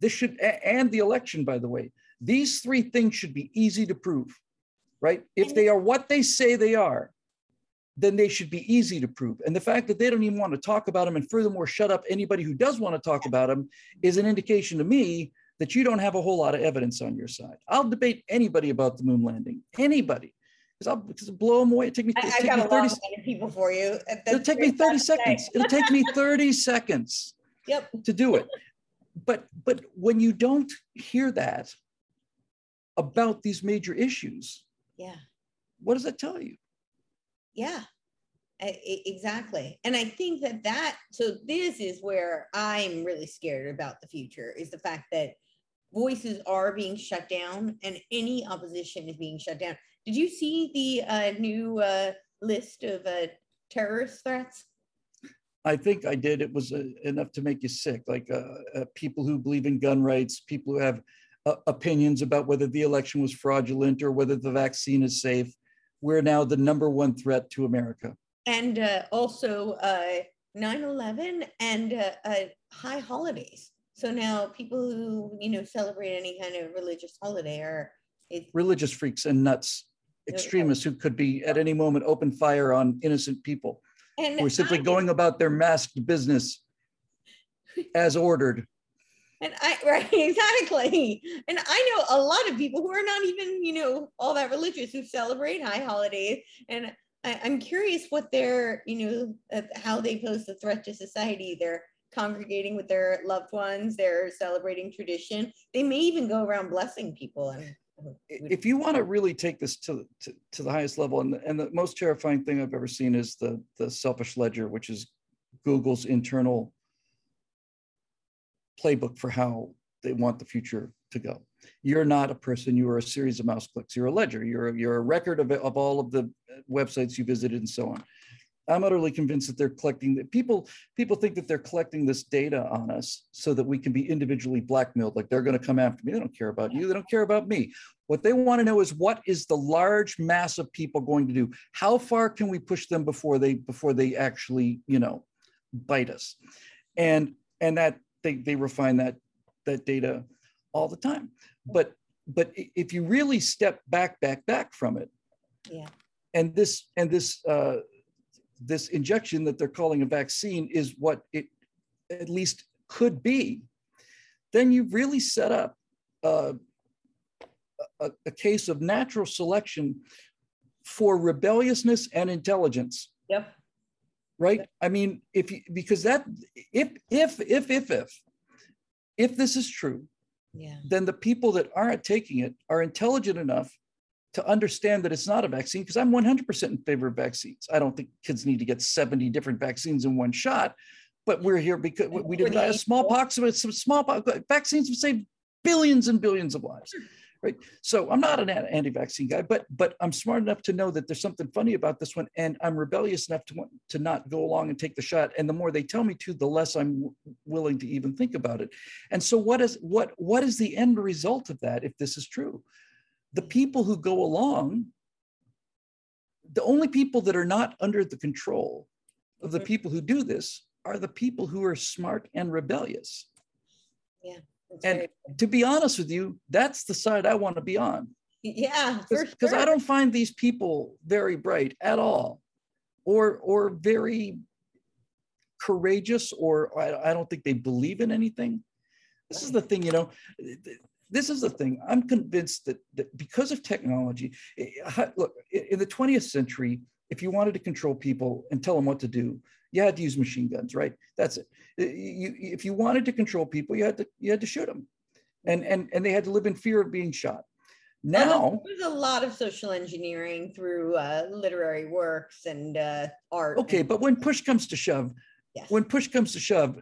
this should and the election, by the way, these three things should be easy to prove, right? If they are what they say they are, then they should be easy to prove. And the fact that they don't even want to talk about them and furthermore shut up anybody who does want to talk about them is an indication to me that you don't have a whole lot of evidence on your side. I'll debate anybody about the moon landing, anybody. because I'll because blow them away. It take me,
I,
take
got
me
a
30
lot of people for you. That's
It'll take me 30
stuff to say.
seconds. It'll take me 30 seconds
Yep.
to do it. But but when you don't hear that about these major issues,
Yeah.
what does that tell you?
Yeah, exactly. And I think that that, so this is where I'm really scared about the future is the fact that voices are being shut down and any opposition is being shut down. Did you see the uh, new uh, list of uh, terrorist threats?
I think I did. It was uh, enough to make you sick. Like uh, uh, people who believe in gun rights, people who have opinions about whether the election was fraudulent or whether the vaccine is safe. We're now the number one threat to America.
And uh, also uh, 9-11 and uh, uh, high holidays. So now people who, you know, celebrate any kind of religious holiday are,
Religious freaks and nuts, extremists who could be at any moment open fire on innocent people
and
who are simply
I-
going about their masked business as ordered.
And I, right, exactly. And I know a lot of people who are not even, you know, all that religious who celebrate high holidays. And I, I'm curious what their, you know, uh, how they pose the threat to society. They're congregating with their loved ones. They're celebrating tradition. They may even go around blessing people. And
if you want to really take this to, to, to the highest level, and, and the most terrifying thing I've ever seen is the, the selfish ledger, which is Google's internal playbook for how they want the future to go. You're not a person, you are a series of mouse clicks. You're a ledger, you're, you're a record of, of all of the uh, websites you visited and so on. I'm utterly convinced that they're collecting that people people think that they're collecting this data on us so that we can be individually blackmailed like they're going to come after me they don't care about you they don't care about me what they want to know is what is the large mass of people going to do how far can we push them before they before they actually you know bite us and and that they they refine that that data all the time. But but if you really step back back back from it
yeah,
and this and this uh, this injection that they're calling a vaccine is what it at least could be, then you've really set up uh, a, a case of natural selection for rebelliousness and intelligence,
yep,
right? I mean, if you because that if if if if if if this is true,
yeah,
then the people that aren't taking it are intelligent enough to understand that it's not a vaccine because I'm 100% in favor of vaccines. I don't think kids need to get 70 different vaccines in one shot, but we're here because we- did
the
die of
age
smallpox, but some smallpox vaccines have saved billions and billions of lives. Right. So I'm not an an- anti-vaccine guy, but but I'm smart enough to know that there's something funny about this one, and I'm rebellious enough to want to not go along and take the shot. And the more they tell me to, the less I'm w- willing to even think about it. And so, what is what what is the end result of that if this is true? The people who go along, the only people that are not under the control of the
Mhm.
people who do this are the people who are smart and rebellious.
That's
And to be honest with you, that's the side I want to be on
yeah,
because I don't find these people very bright at all, or or very courageous, or I, I don't think they believe in anything. This is the thing, you know. This is the thing. I'm convinced that, that because of technology, eh, look in the 20th century, if you wanted to control people and tell them what to do, you had to use machine guns, right? That's it. You, if you wanted to control people, you had to you had to shoot them, and and and they had to live in fear of being shot. Now,
There's a lot of social engineering through uh, literary works and uh, art.
Okay,
and-
but when push comes to shove,
Yes.
when push comes to shove,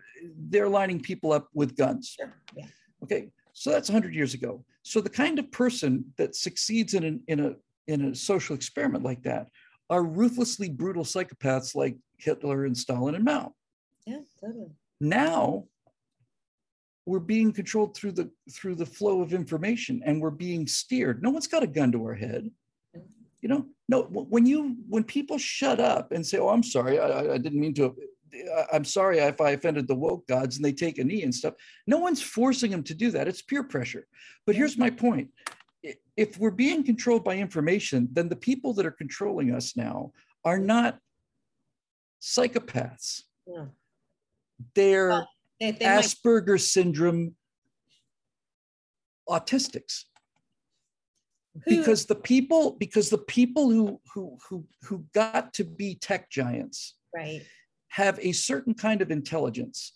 they're lining people up with guns.
Sure, yeah.
Okay, so that's 100 years ago. So the kind of person that succeeds in, an, in, a, in a social experiment like that are ruthlessly brutal psychopaths like Hitler and Stalin and Mao.
Yeah, totally.
Now we're being controlled through the through the flow of information and we're being steered. No one's got a gun to our head. You know, no, when you when people shut up and say, Oh, I'm sorry, I, I- I didn't mean to I'm sorry if I offended the woke gods and they take a knee and stuff. No one's forcing them to do that. It's peer pressure. But here's my point. If we're being controlled by information, then the people that are controlling us now are not psychopaths.
Yeah.
They're
Well, They, they might,
syndrome autistics. because the people because the people who who who who got to be tech giants
right
have a certain kind of intelligence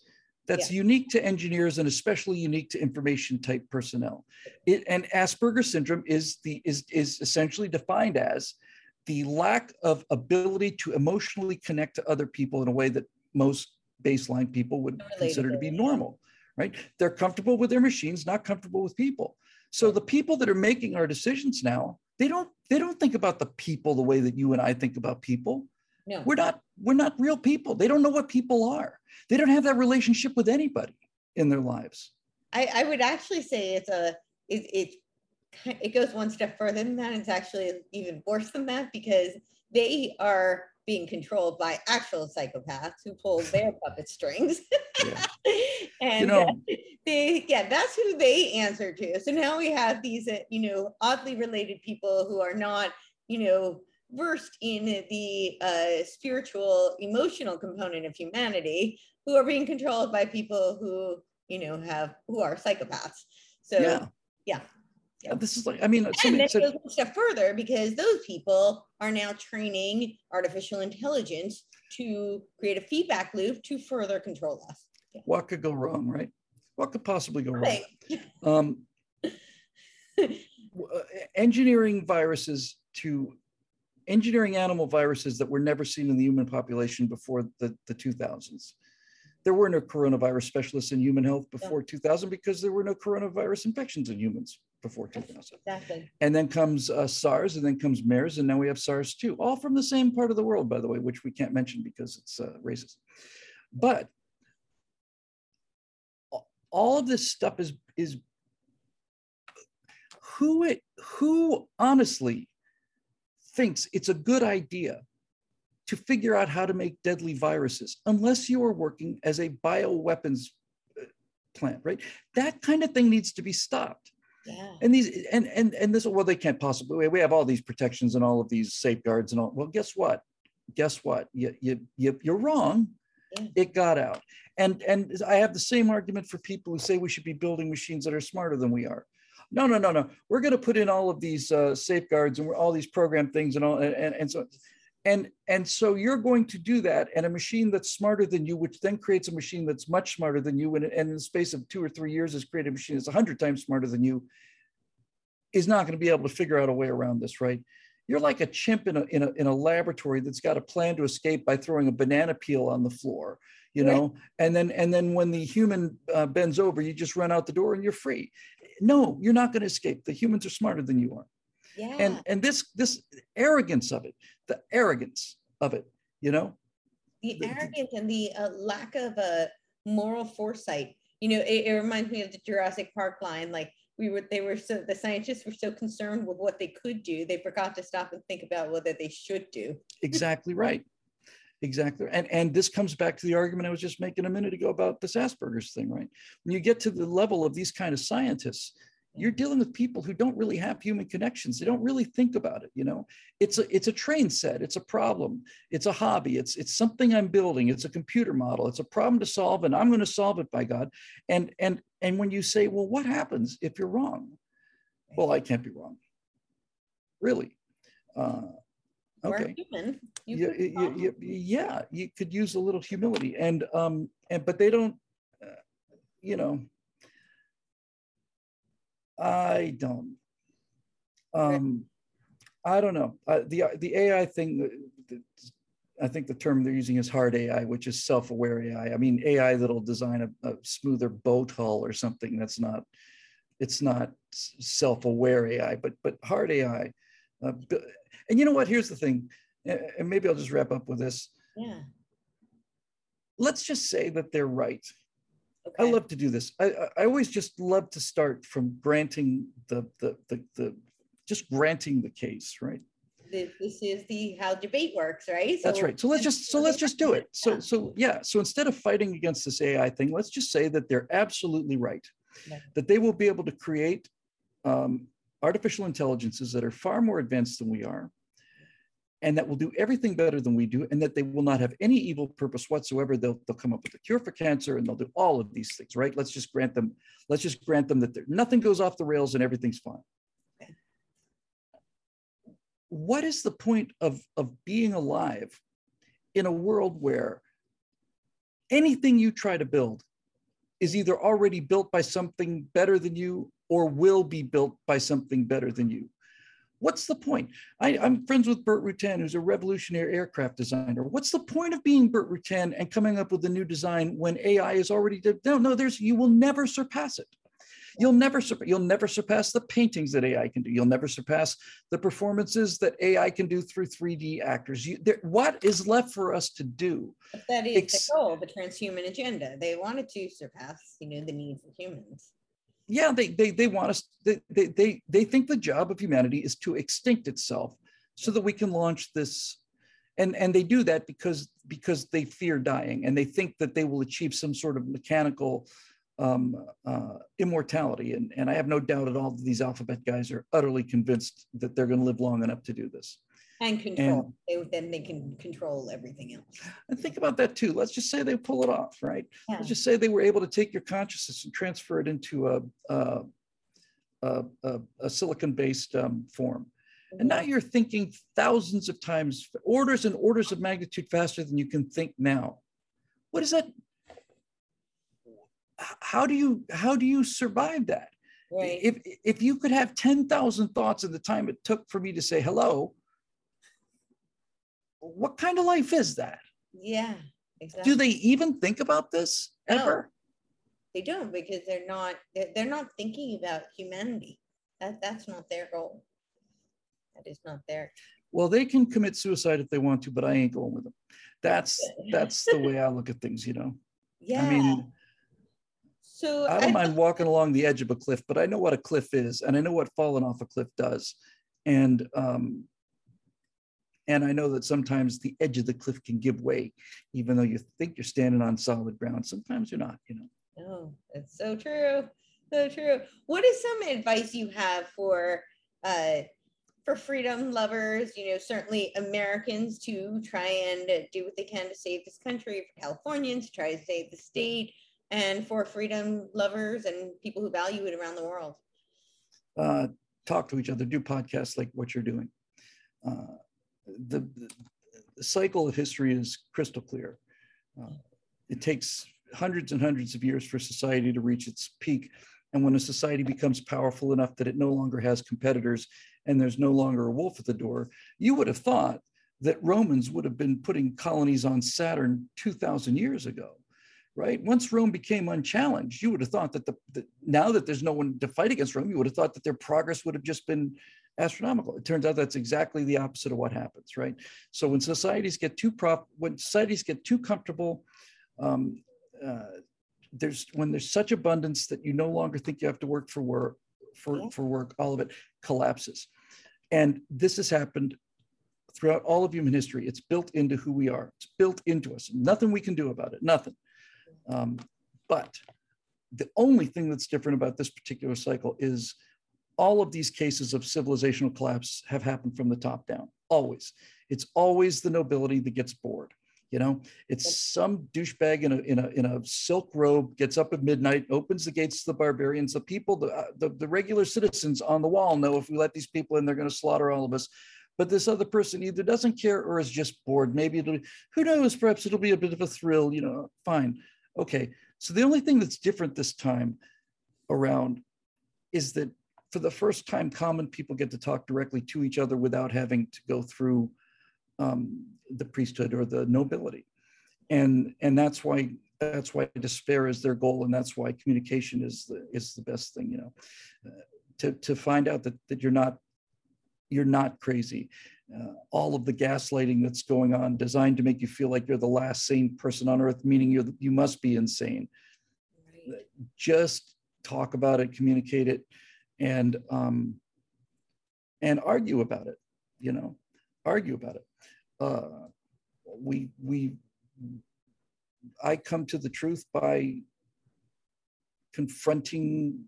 that's
Yeah.
unique to engineers and especially unique to information type personnel. It, and Asperger's syndrome is the is is essentially defined as the lack of ability to emotionally connect to other people in a way that most baseline people would consider to be normal, right? They're comfortable with their machines, not comfortable with people. So the people that are making our decisions now, they don't they don't think about the people the way that you and I think about people
no
we're not we're not real people they don't know what people are they don't have that relationship with anybody in their lives
I, I would actually say it's a it, it's it goes one step further than that. It's actually even worse than that because they are being controlled by actual psychopaths who pull their puppet strings.
Yeah.
and
you know
uh, they yeah that's who they answer to so now we have these uh, you know oddly related people who are not you know versed in the uh, spiritual emotional component of humanity who are being controlled by people who you know have who are psychopaths. So
yeah.
yeah.
Yeah, this is like i mean
and then it goes one step further because those people are now training artificial intelligence to create a feedback loop to further control us.
What could go wrong right? What could possibly go wrong?
Right.
um, uh, engineering viruses to engineering animal viruses that were never seen in the human population before the, the 2000s. There were no coronavirus specialists in human health before 2000 because there were no coronavirus infections in humans before 2000.
Exactly.
And then comes uh, SARS, and then comes MERS, and now we have SARS too, all from the same part of the world, by the way, which we can't mention because it's uh, racist. But all of this stuff is is who it who honestly thinks it's a good idea to figure out how to make deadly viruses unless you are working as a bioweapons uh, plant right? That kind of thing needs to be stopped.
Yeah.
and these and and and this well they can't possibly we have all these protections and all of these safeguards and all well guess what? Guess what? You you, you you're wrong.
Yeah.
it got out. And and i have the same argument for people who say we should be building machines that are smarter than we are no no no no. We're going to put in all of these uh, safeguards and all these program things and all and, and, and so and and so you're going to do that and a machine that's smarter than you which then creates a machine that's much smarter than you and, and in the space of two or three years has created a machine that's 100 times smarter than you is not going to be able to figure out a way around this right? You're like a chimp in a, in a, in a laboratory that's got a plan to escape by throwing a banana peel on the floor you
Right.
know? And then and then when the human uh, bends over you just run out the door and you're free no you're not going to escape the humans are smarter than you are
Yeah.
and and this this arrogance of it the arrogance of it you know
the
the-
arrogance and the uh, lack of a moral foresight. You know, it, it reminds me of the Jurassic Park line. Like we were, they were so the scientists were so concerned with what they could do, they forgot to stop and think about whether they should do.
exactly right exactly. And and this comes back to the argument i was just making a minute ago about this asperger's thing right? When you get to the level of these kind of scientists you're dealing with people who don't really have human connections. They don't really think about it you know? It's a it's a train set. It's a problem. It's a hobby. It's it's something i'm building. It's a computer model. It's a problem to solve and i'm going to solve it by god. And and and when you say well what happens if you're wrong? Well i can't be wrong. Really. Uh,
We're human. You
yeah,
could
y-
solve
y- y- yeah, you could use a little humility, and um, and but they don't, uh, you know. I don't. Um, I don't know. Uh, the the AI thing. the- I think the term they're using is hard AI, which is self-aware AI. I mean, AI that'll design a, a smoother boat hull or something. That's not. It's not self-aware AI, but but hard AI. Uh, and you know what? Here's the thing, and maybe I'll just wrap up with this.
Yeah.
Let's just say that they're right. I love to do this. I, I- always just love to start from granting the, the, the, the, just granting the case, right?
This, is the how debate works, right?
That's right. So let's just, so let's just do it. So,
Yeah.
so yeah. So instead of fighting against this AI thing, let's just say that they're absolutely right.
Yeah.
That they will be able to create um, artificial intelligences that are far more advanced than we are, and that will do everything better than we do, and that they will not have any evil purpose whatsoever. They'll, they'll come up with a cure for cancer, and they'll do all of these things, right? Let's just grant them. Let's just grant them that nothing goes off the rails and everything's fine. What is the point of, of being alive in a world where anything you try to build is either already built by something better than you or will be built by something better than you? What's the point? I, am friends with Burt Rutan, who's a revolutionary aircraft designer. What's the point of being Burt Rutan and coming up with a new design when AI is already no, no, there's you will never surpass it. You'll never you'll never surpass the paintings that AI can do. You'll never surpass the performances that AI can do through 3D actors. You, there, what is left for us to do?
That is Ex- the goal, the transhuman agenda. They wanted to surpass, you know, the needs of humans
yeah, they they they want us. They, they they they think the job of humanity is to extinct itself so that we can launch this, and and they do that because because they fear dying and they think that they will achieve some sort of mechanical um, uh, immortality. And and I have no doubt at all that these alphabet guys are utterly convinced that they're going to live long enough to do this
and control. And, they, then they can control everything else.
And think about that too. Let's just say they pull it off, right? Yeah. Let's just say they were able to take your consciousness and transfer it into a a, a, a, a silicon-based um, form. And now mm-hmm. you're thinking thousands of times, orders and orders of magnitude faster than you can think now. What is that? How do you how do you survive that? Right. If if you could have 10,000 thoughts in the time it took for me to say hello, what kind of life is that?
Yeah, exactly.
Do they even think about this ever? No,
they don't because they're not they're, they're not thinking about humanity. That that's not their goal. That is not their.
Well, they can commit suicide if they want to, but I ain't going with them. That's that's the way I look at things, you know.
Yeah. I mean,
so I don't I mind walking along the edge of a cliff, but I know what a cliff is, and I know what falling off a cliff does. And um, and I know that sometimes the edge of the cliff can give way, even though you think you're standing on solid ground. Sometimes you're not, you know.
Oh, it's so true. So true. What is some advice you have for uh for freedom lovers, you know, certainly Americans to try and do what they can to save this country, for Californians to try to save the state, and for freedom lovers and people who value it around the world?
Uh, talk to each other, do podcasts like what you're doing. Uh, the, the cycle of history is crystal clear. Uh, it takes hundreds and hundreds of years for society to reach its peak. And when a society becomes powerful enough that it no longer has competitors and there's no longer a wolf at the door, you would have thought that Romans would have been putting colonies on Saturn 2,000 years ago, right? Once Rome became unchallenged, you would have thought that the, the, now that there's no one to fight against Rome, you would have thought that their progress would have just been astronomical. It turns out that's exactly the opposite of what happens, right? So when societies get too prop, when societies get too comfortable, um, uh, there's when there's such abundance that you no longer think you have to work for work for, for work, all of it collapses. And this has happened throughout all of human history. It's built into who we are. It's built into us. Nothing we can do about it. Nothing. Um, but the only thing that's different about this particular cycle is all of these cases of civilizational collapse have happened from the top down always. It's always the nobility that gets bored you know? It's some douchebag in a, in a in a silk robe gets up at midnight opens the gates to the barbarians. The people the, uh, the, the regular citizens on the wall know if we let these people in they're going to slaughter all of us. But this other person either doesn't care or is just bored. Maybe it'll who knows perhaps it'll be a bit of a thrill you know? Fine. Okay. So the only thing that's different this time around is that for the first time, common people get to talk directly to each other without having to go through um, the priesthood or the nobility. And, and that's why that's why despair is their goal, and that's why communication is the is the best thing. You know, uh, to to find out that that you're not you're not crazy. Uh, all of the gaslighting that's going on, designed to make you feel like you're the last sane person on earth, meaning you you must be insane. Right. Just talk about it, communicate it, and um, and argue about it. You know, argue about it. Uh, we we I come to the truth by confronting.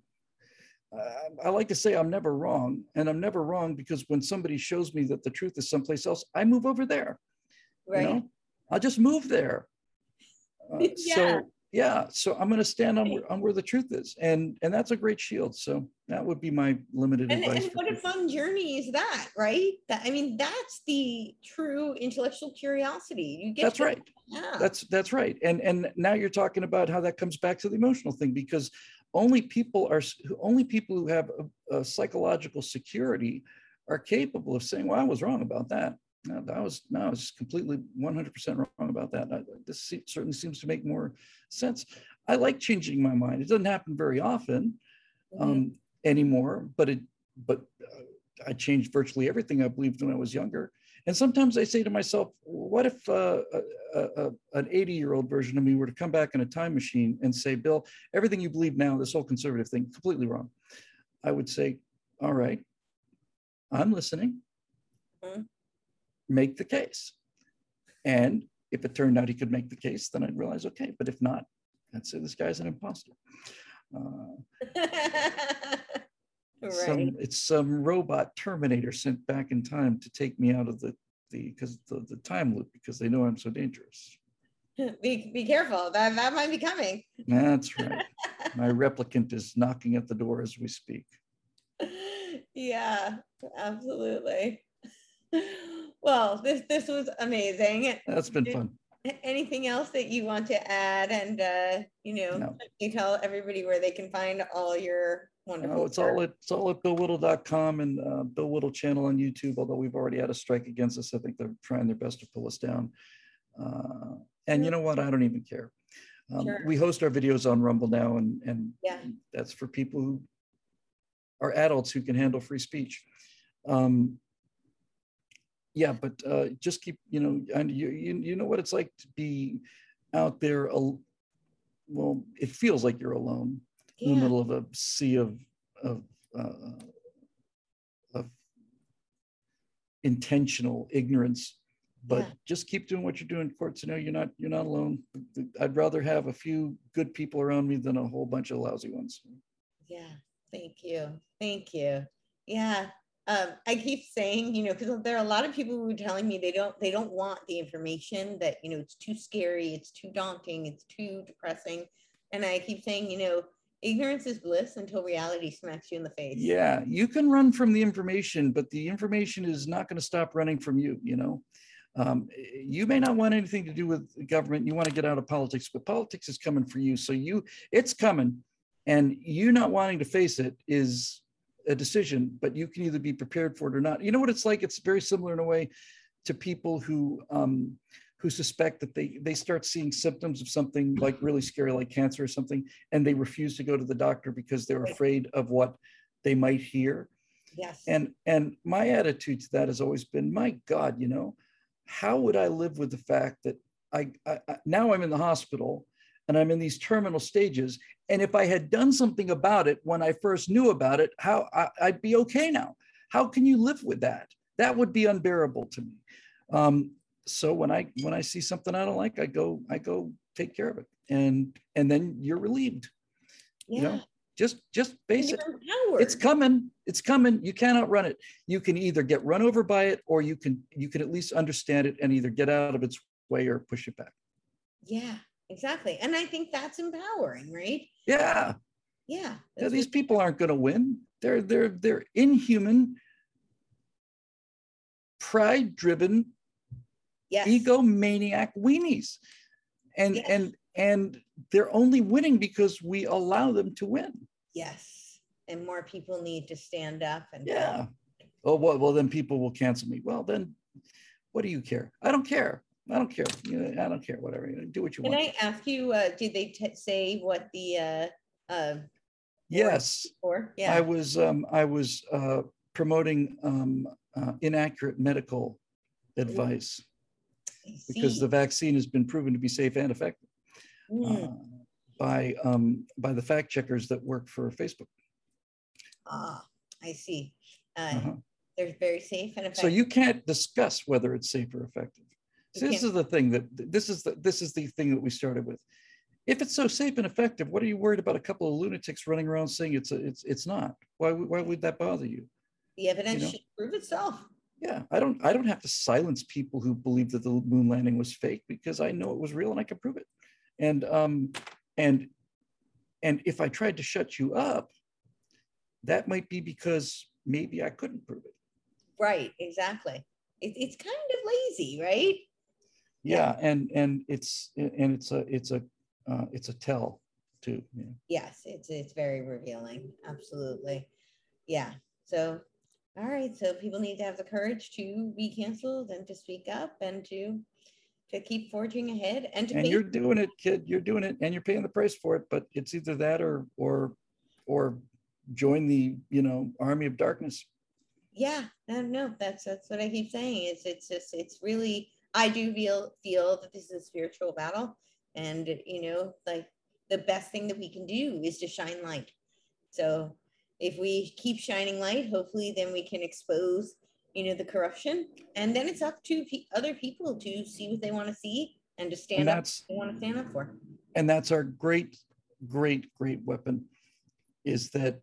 Uh, I like to say I'm never wrong, and I'm never wrong because when somebody shows me that the truth is someplace else, I move over there. Right. You know? I'll just move there. Uh, yeah. So yeah so i'm going to stand on where, on where the truth is and and that's a great shield so that would be my limited
and,
advice
and what a fun journey is that right? That i mean that's the true intellectual curiosity. You get
that's right.
Yeah.
That's that's right and and now you're talking about how that comes back to the emotional thing because only people are only people who have a, a psychological security are capable of saying well i was wrong about that no, that was no i was completely 100% wrong about that I, this se- certainly seems to make more sense i like changing my mind it doesn't happen very often
Mhm.
um, anymore. But it, but uh, I changed virtually everything I believed when I was younger. And sometimes I say to myself, what if uh, a, a, an 80 year old version of me were to come back in a time machine and say, Bill, everything you believe now, this whole conservative thing, completely wrong. I would say, all right, I'm listening.
Mhm.
Make the case. And if it turned out he could make the case, then I'd realize, okay, but if not, I'd say this guy's an imposter. Uh,
right.
some it's some robot terminator sent back in time to take me out of the the because the, the time loop because they know i'm so dangerous.
Be, be careful. That that might be coming.
That's right. My replicant is knocking at the door as we speak.
Yeah absolutely well this this was amazing.
That's been fun.
Anything else that you want to add and uh you know
No.
you tell everybody where they can find all your wonderful
no, it's all at it's all at billwhittle.com and uh, bill whittle channel on youtube although we've already had a strike against us. I think they're trying their best to pull us down. Uh, and you know what? I don't even care. Um,
Sure.
we host our videos on rumble now and and
yeah.
that's for people who are adults who can handle free speech. Um, yeah, but uh, just keep, you know, and you, you, you know what it's like to be out there. al- Well, it feels like you're alone in the middle of a sea of, of, uh, of intentional ignorance. But
Yeah.
just keep doing what you're doing, Court. You know you're not you're not alone. I'd rather have a few good people around me than a whole bunch of lousy ones.
Yeah, thank you. Thank you. Yeah. Um, I keep saying, you know, because there are a lot of people who are telling me they don't they don't want the information that, you know, it's too scary, it's too daunting, it's too depressing. And I keep saying, you know, ignorance is bliss until reality smacks you in the face.
Yeah, you can run from the information, but the information is not going to stop running from you. You know, um, you may not want anything to do with government. You want to get out of politics, but politics is coming for you. So you, it's coming, and you not wanting to face it is a decision. But you can either be prepared for it or not. You know what it's like? It's very similar in a way to people who um, who suspect that they they start seeing symptoms of something like really scary, like cancer or something, and they refuse to go to the doctor because they're afraid of what they might hear.
Yes.
And and my attitude to that has always been, my God, you know, how would I live with the fact that I, I, I now I'm in the hospital and I'm in these terminal stages, and if I had done something about it when I first knew about it, how I, I'd be okay now. How can you live with that? That would be unbearable to me. Um, so when I when I see something I don't like, I go I go take care of it, and and then you're relieved.
yeah.
You know, just just face it. It's coming. It's coming. You cannot run it. You can either get run over by it, or you can you can at least understand it and either get out of its way or push it back.
yeah, exactly. And I think that's empowering, right?
Yeah.
Yeah.
Yeah, these people aren't going to win. They're they're they're inhuman, pride-driven,
yes.
egomaniac weenies, and
Yeah.
and and they're only winning because we allow them to win.
Yes. And more people need to stand up and
Yeah. Oh well, well then people will cancel me. Well then, what do you care? I don't care. I don't care. You know, I don't care. Whatever. You know, do what you
Can
want.
Can I ask you, uh, did they t- say what the, uh, uh,
yes,
for?
I was. Um, I was uh, promoting um, uh, inaccurate medical advice because the vaccine has been proven to be safe and effective
Mm,
uh, by um, by the fact checkers that work for Facebook.
ah, I see. Uh,
Uh-huh.
they're very safe and effective.
So you can't discuss whether it's safe or effective.
You
So this is the thing that this is the this is the thing that we started with. If it's so safe and effective, what are you worried about a couple of lunatics running around saying it's a, it's it's not? Why why would that bother you?
The evidence
know?
should prove itself.
Yeah, I don't I don't have to silence people who believe that the moon landing was fake because I know it was real and I can prove it. And um and and if I tried to shut you up, that might be because maybe I couldn't prove it.
Right, exactly. It, it's kind of lazy, right?
Yeah, and and it's and it's a it's a uh, it's a tell too. Yeah.
Yes, it's it's very revealing. Absolutely. Yeah. So all right. So people need to have the courage to be canceled and to speak up and to to keep forging ahead and to
And
pay-
you're doing it, kid. You're doing it, and you're paying the price for it. But it's either that or or or join the you know army of darkness.
yeah no no that's that's what i keep saying it's it's just it's really i do feel feel that this is a spiritual battle and you know like the best thing that we can do is to shine light so if we keep shining light hopefully then we can expose you know the corruption and then it's up to pe- other people to see what they want to see and to stand
And
up what they want to stand up for
and that's our great, great, great weapon. Is that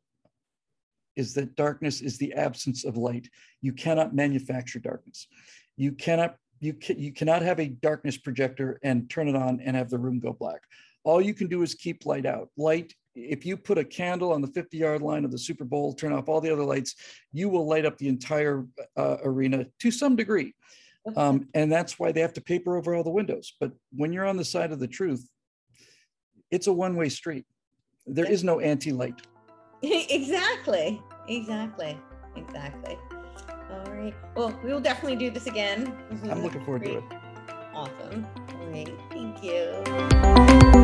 is that darkness is the absence of light. You cannot manufacture darkness. You cannot you you cannot have a darkness projector and turn it on and have the room go black. All you can do is keep light out. Light. If you put a candle on the 50 yard line of the Super Bowl, turn off all the other lights, you will light up the entire uh, arena to some degree. Um, and that's why they have to paper over all the windows. But when you're on the side of the truth, it's a one way street. There is no anti light.
exactly exactly exactly right well we will definitely do this again.
I'm looking forward to it.
awesome. All right thank you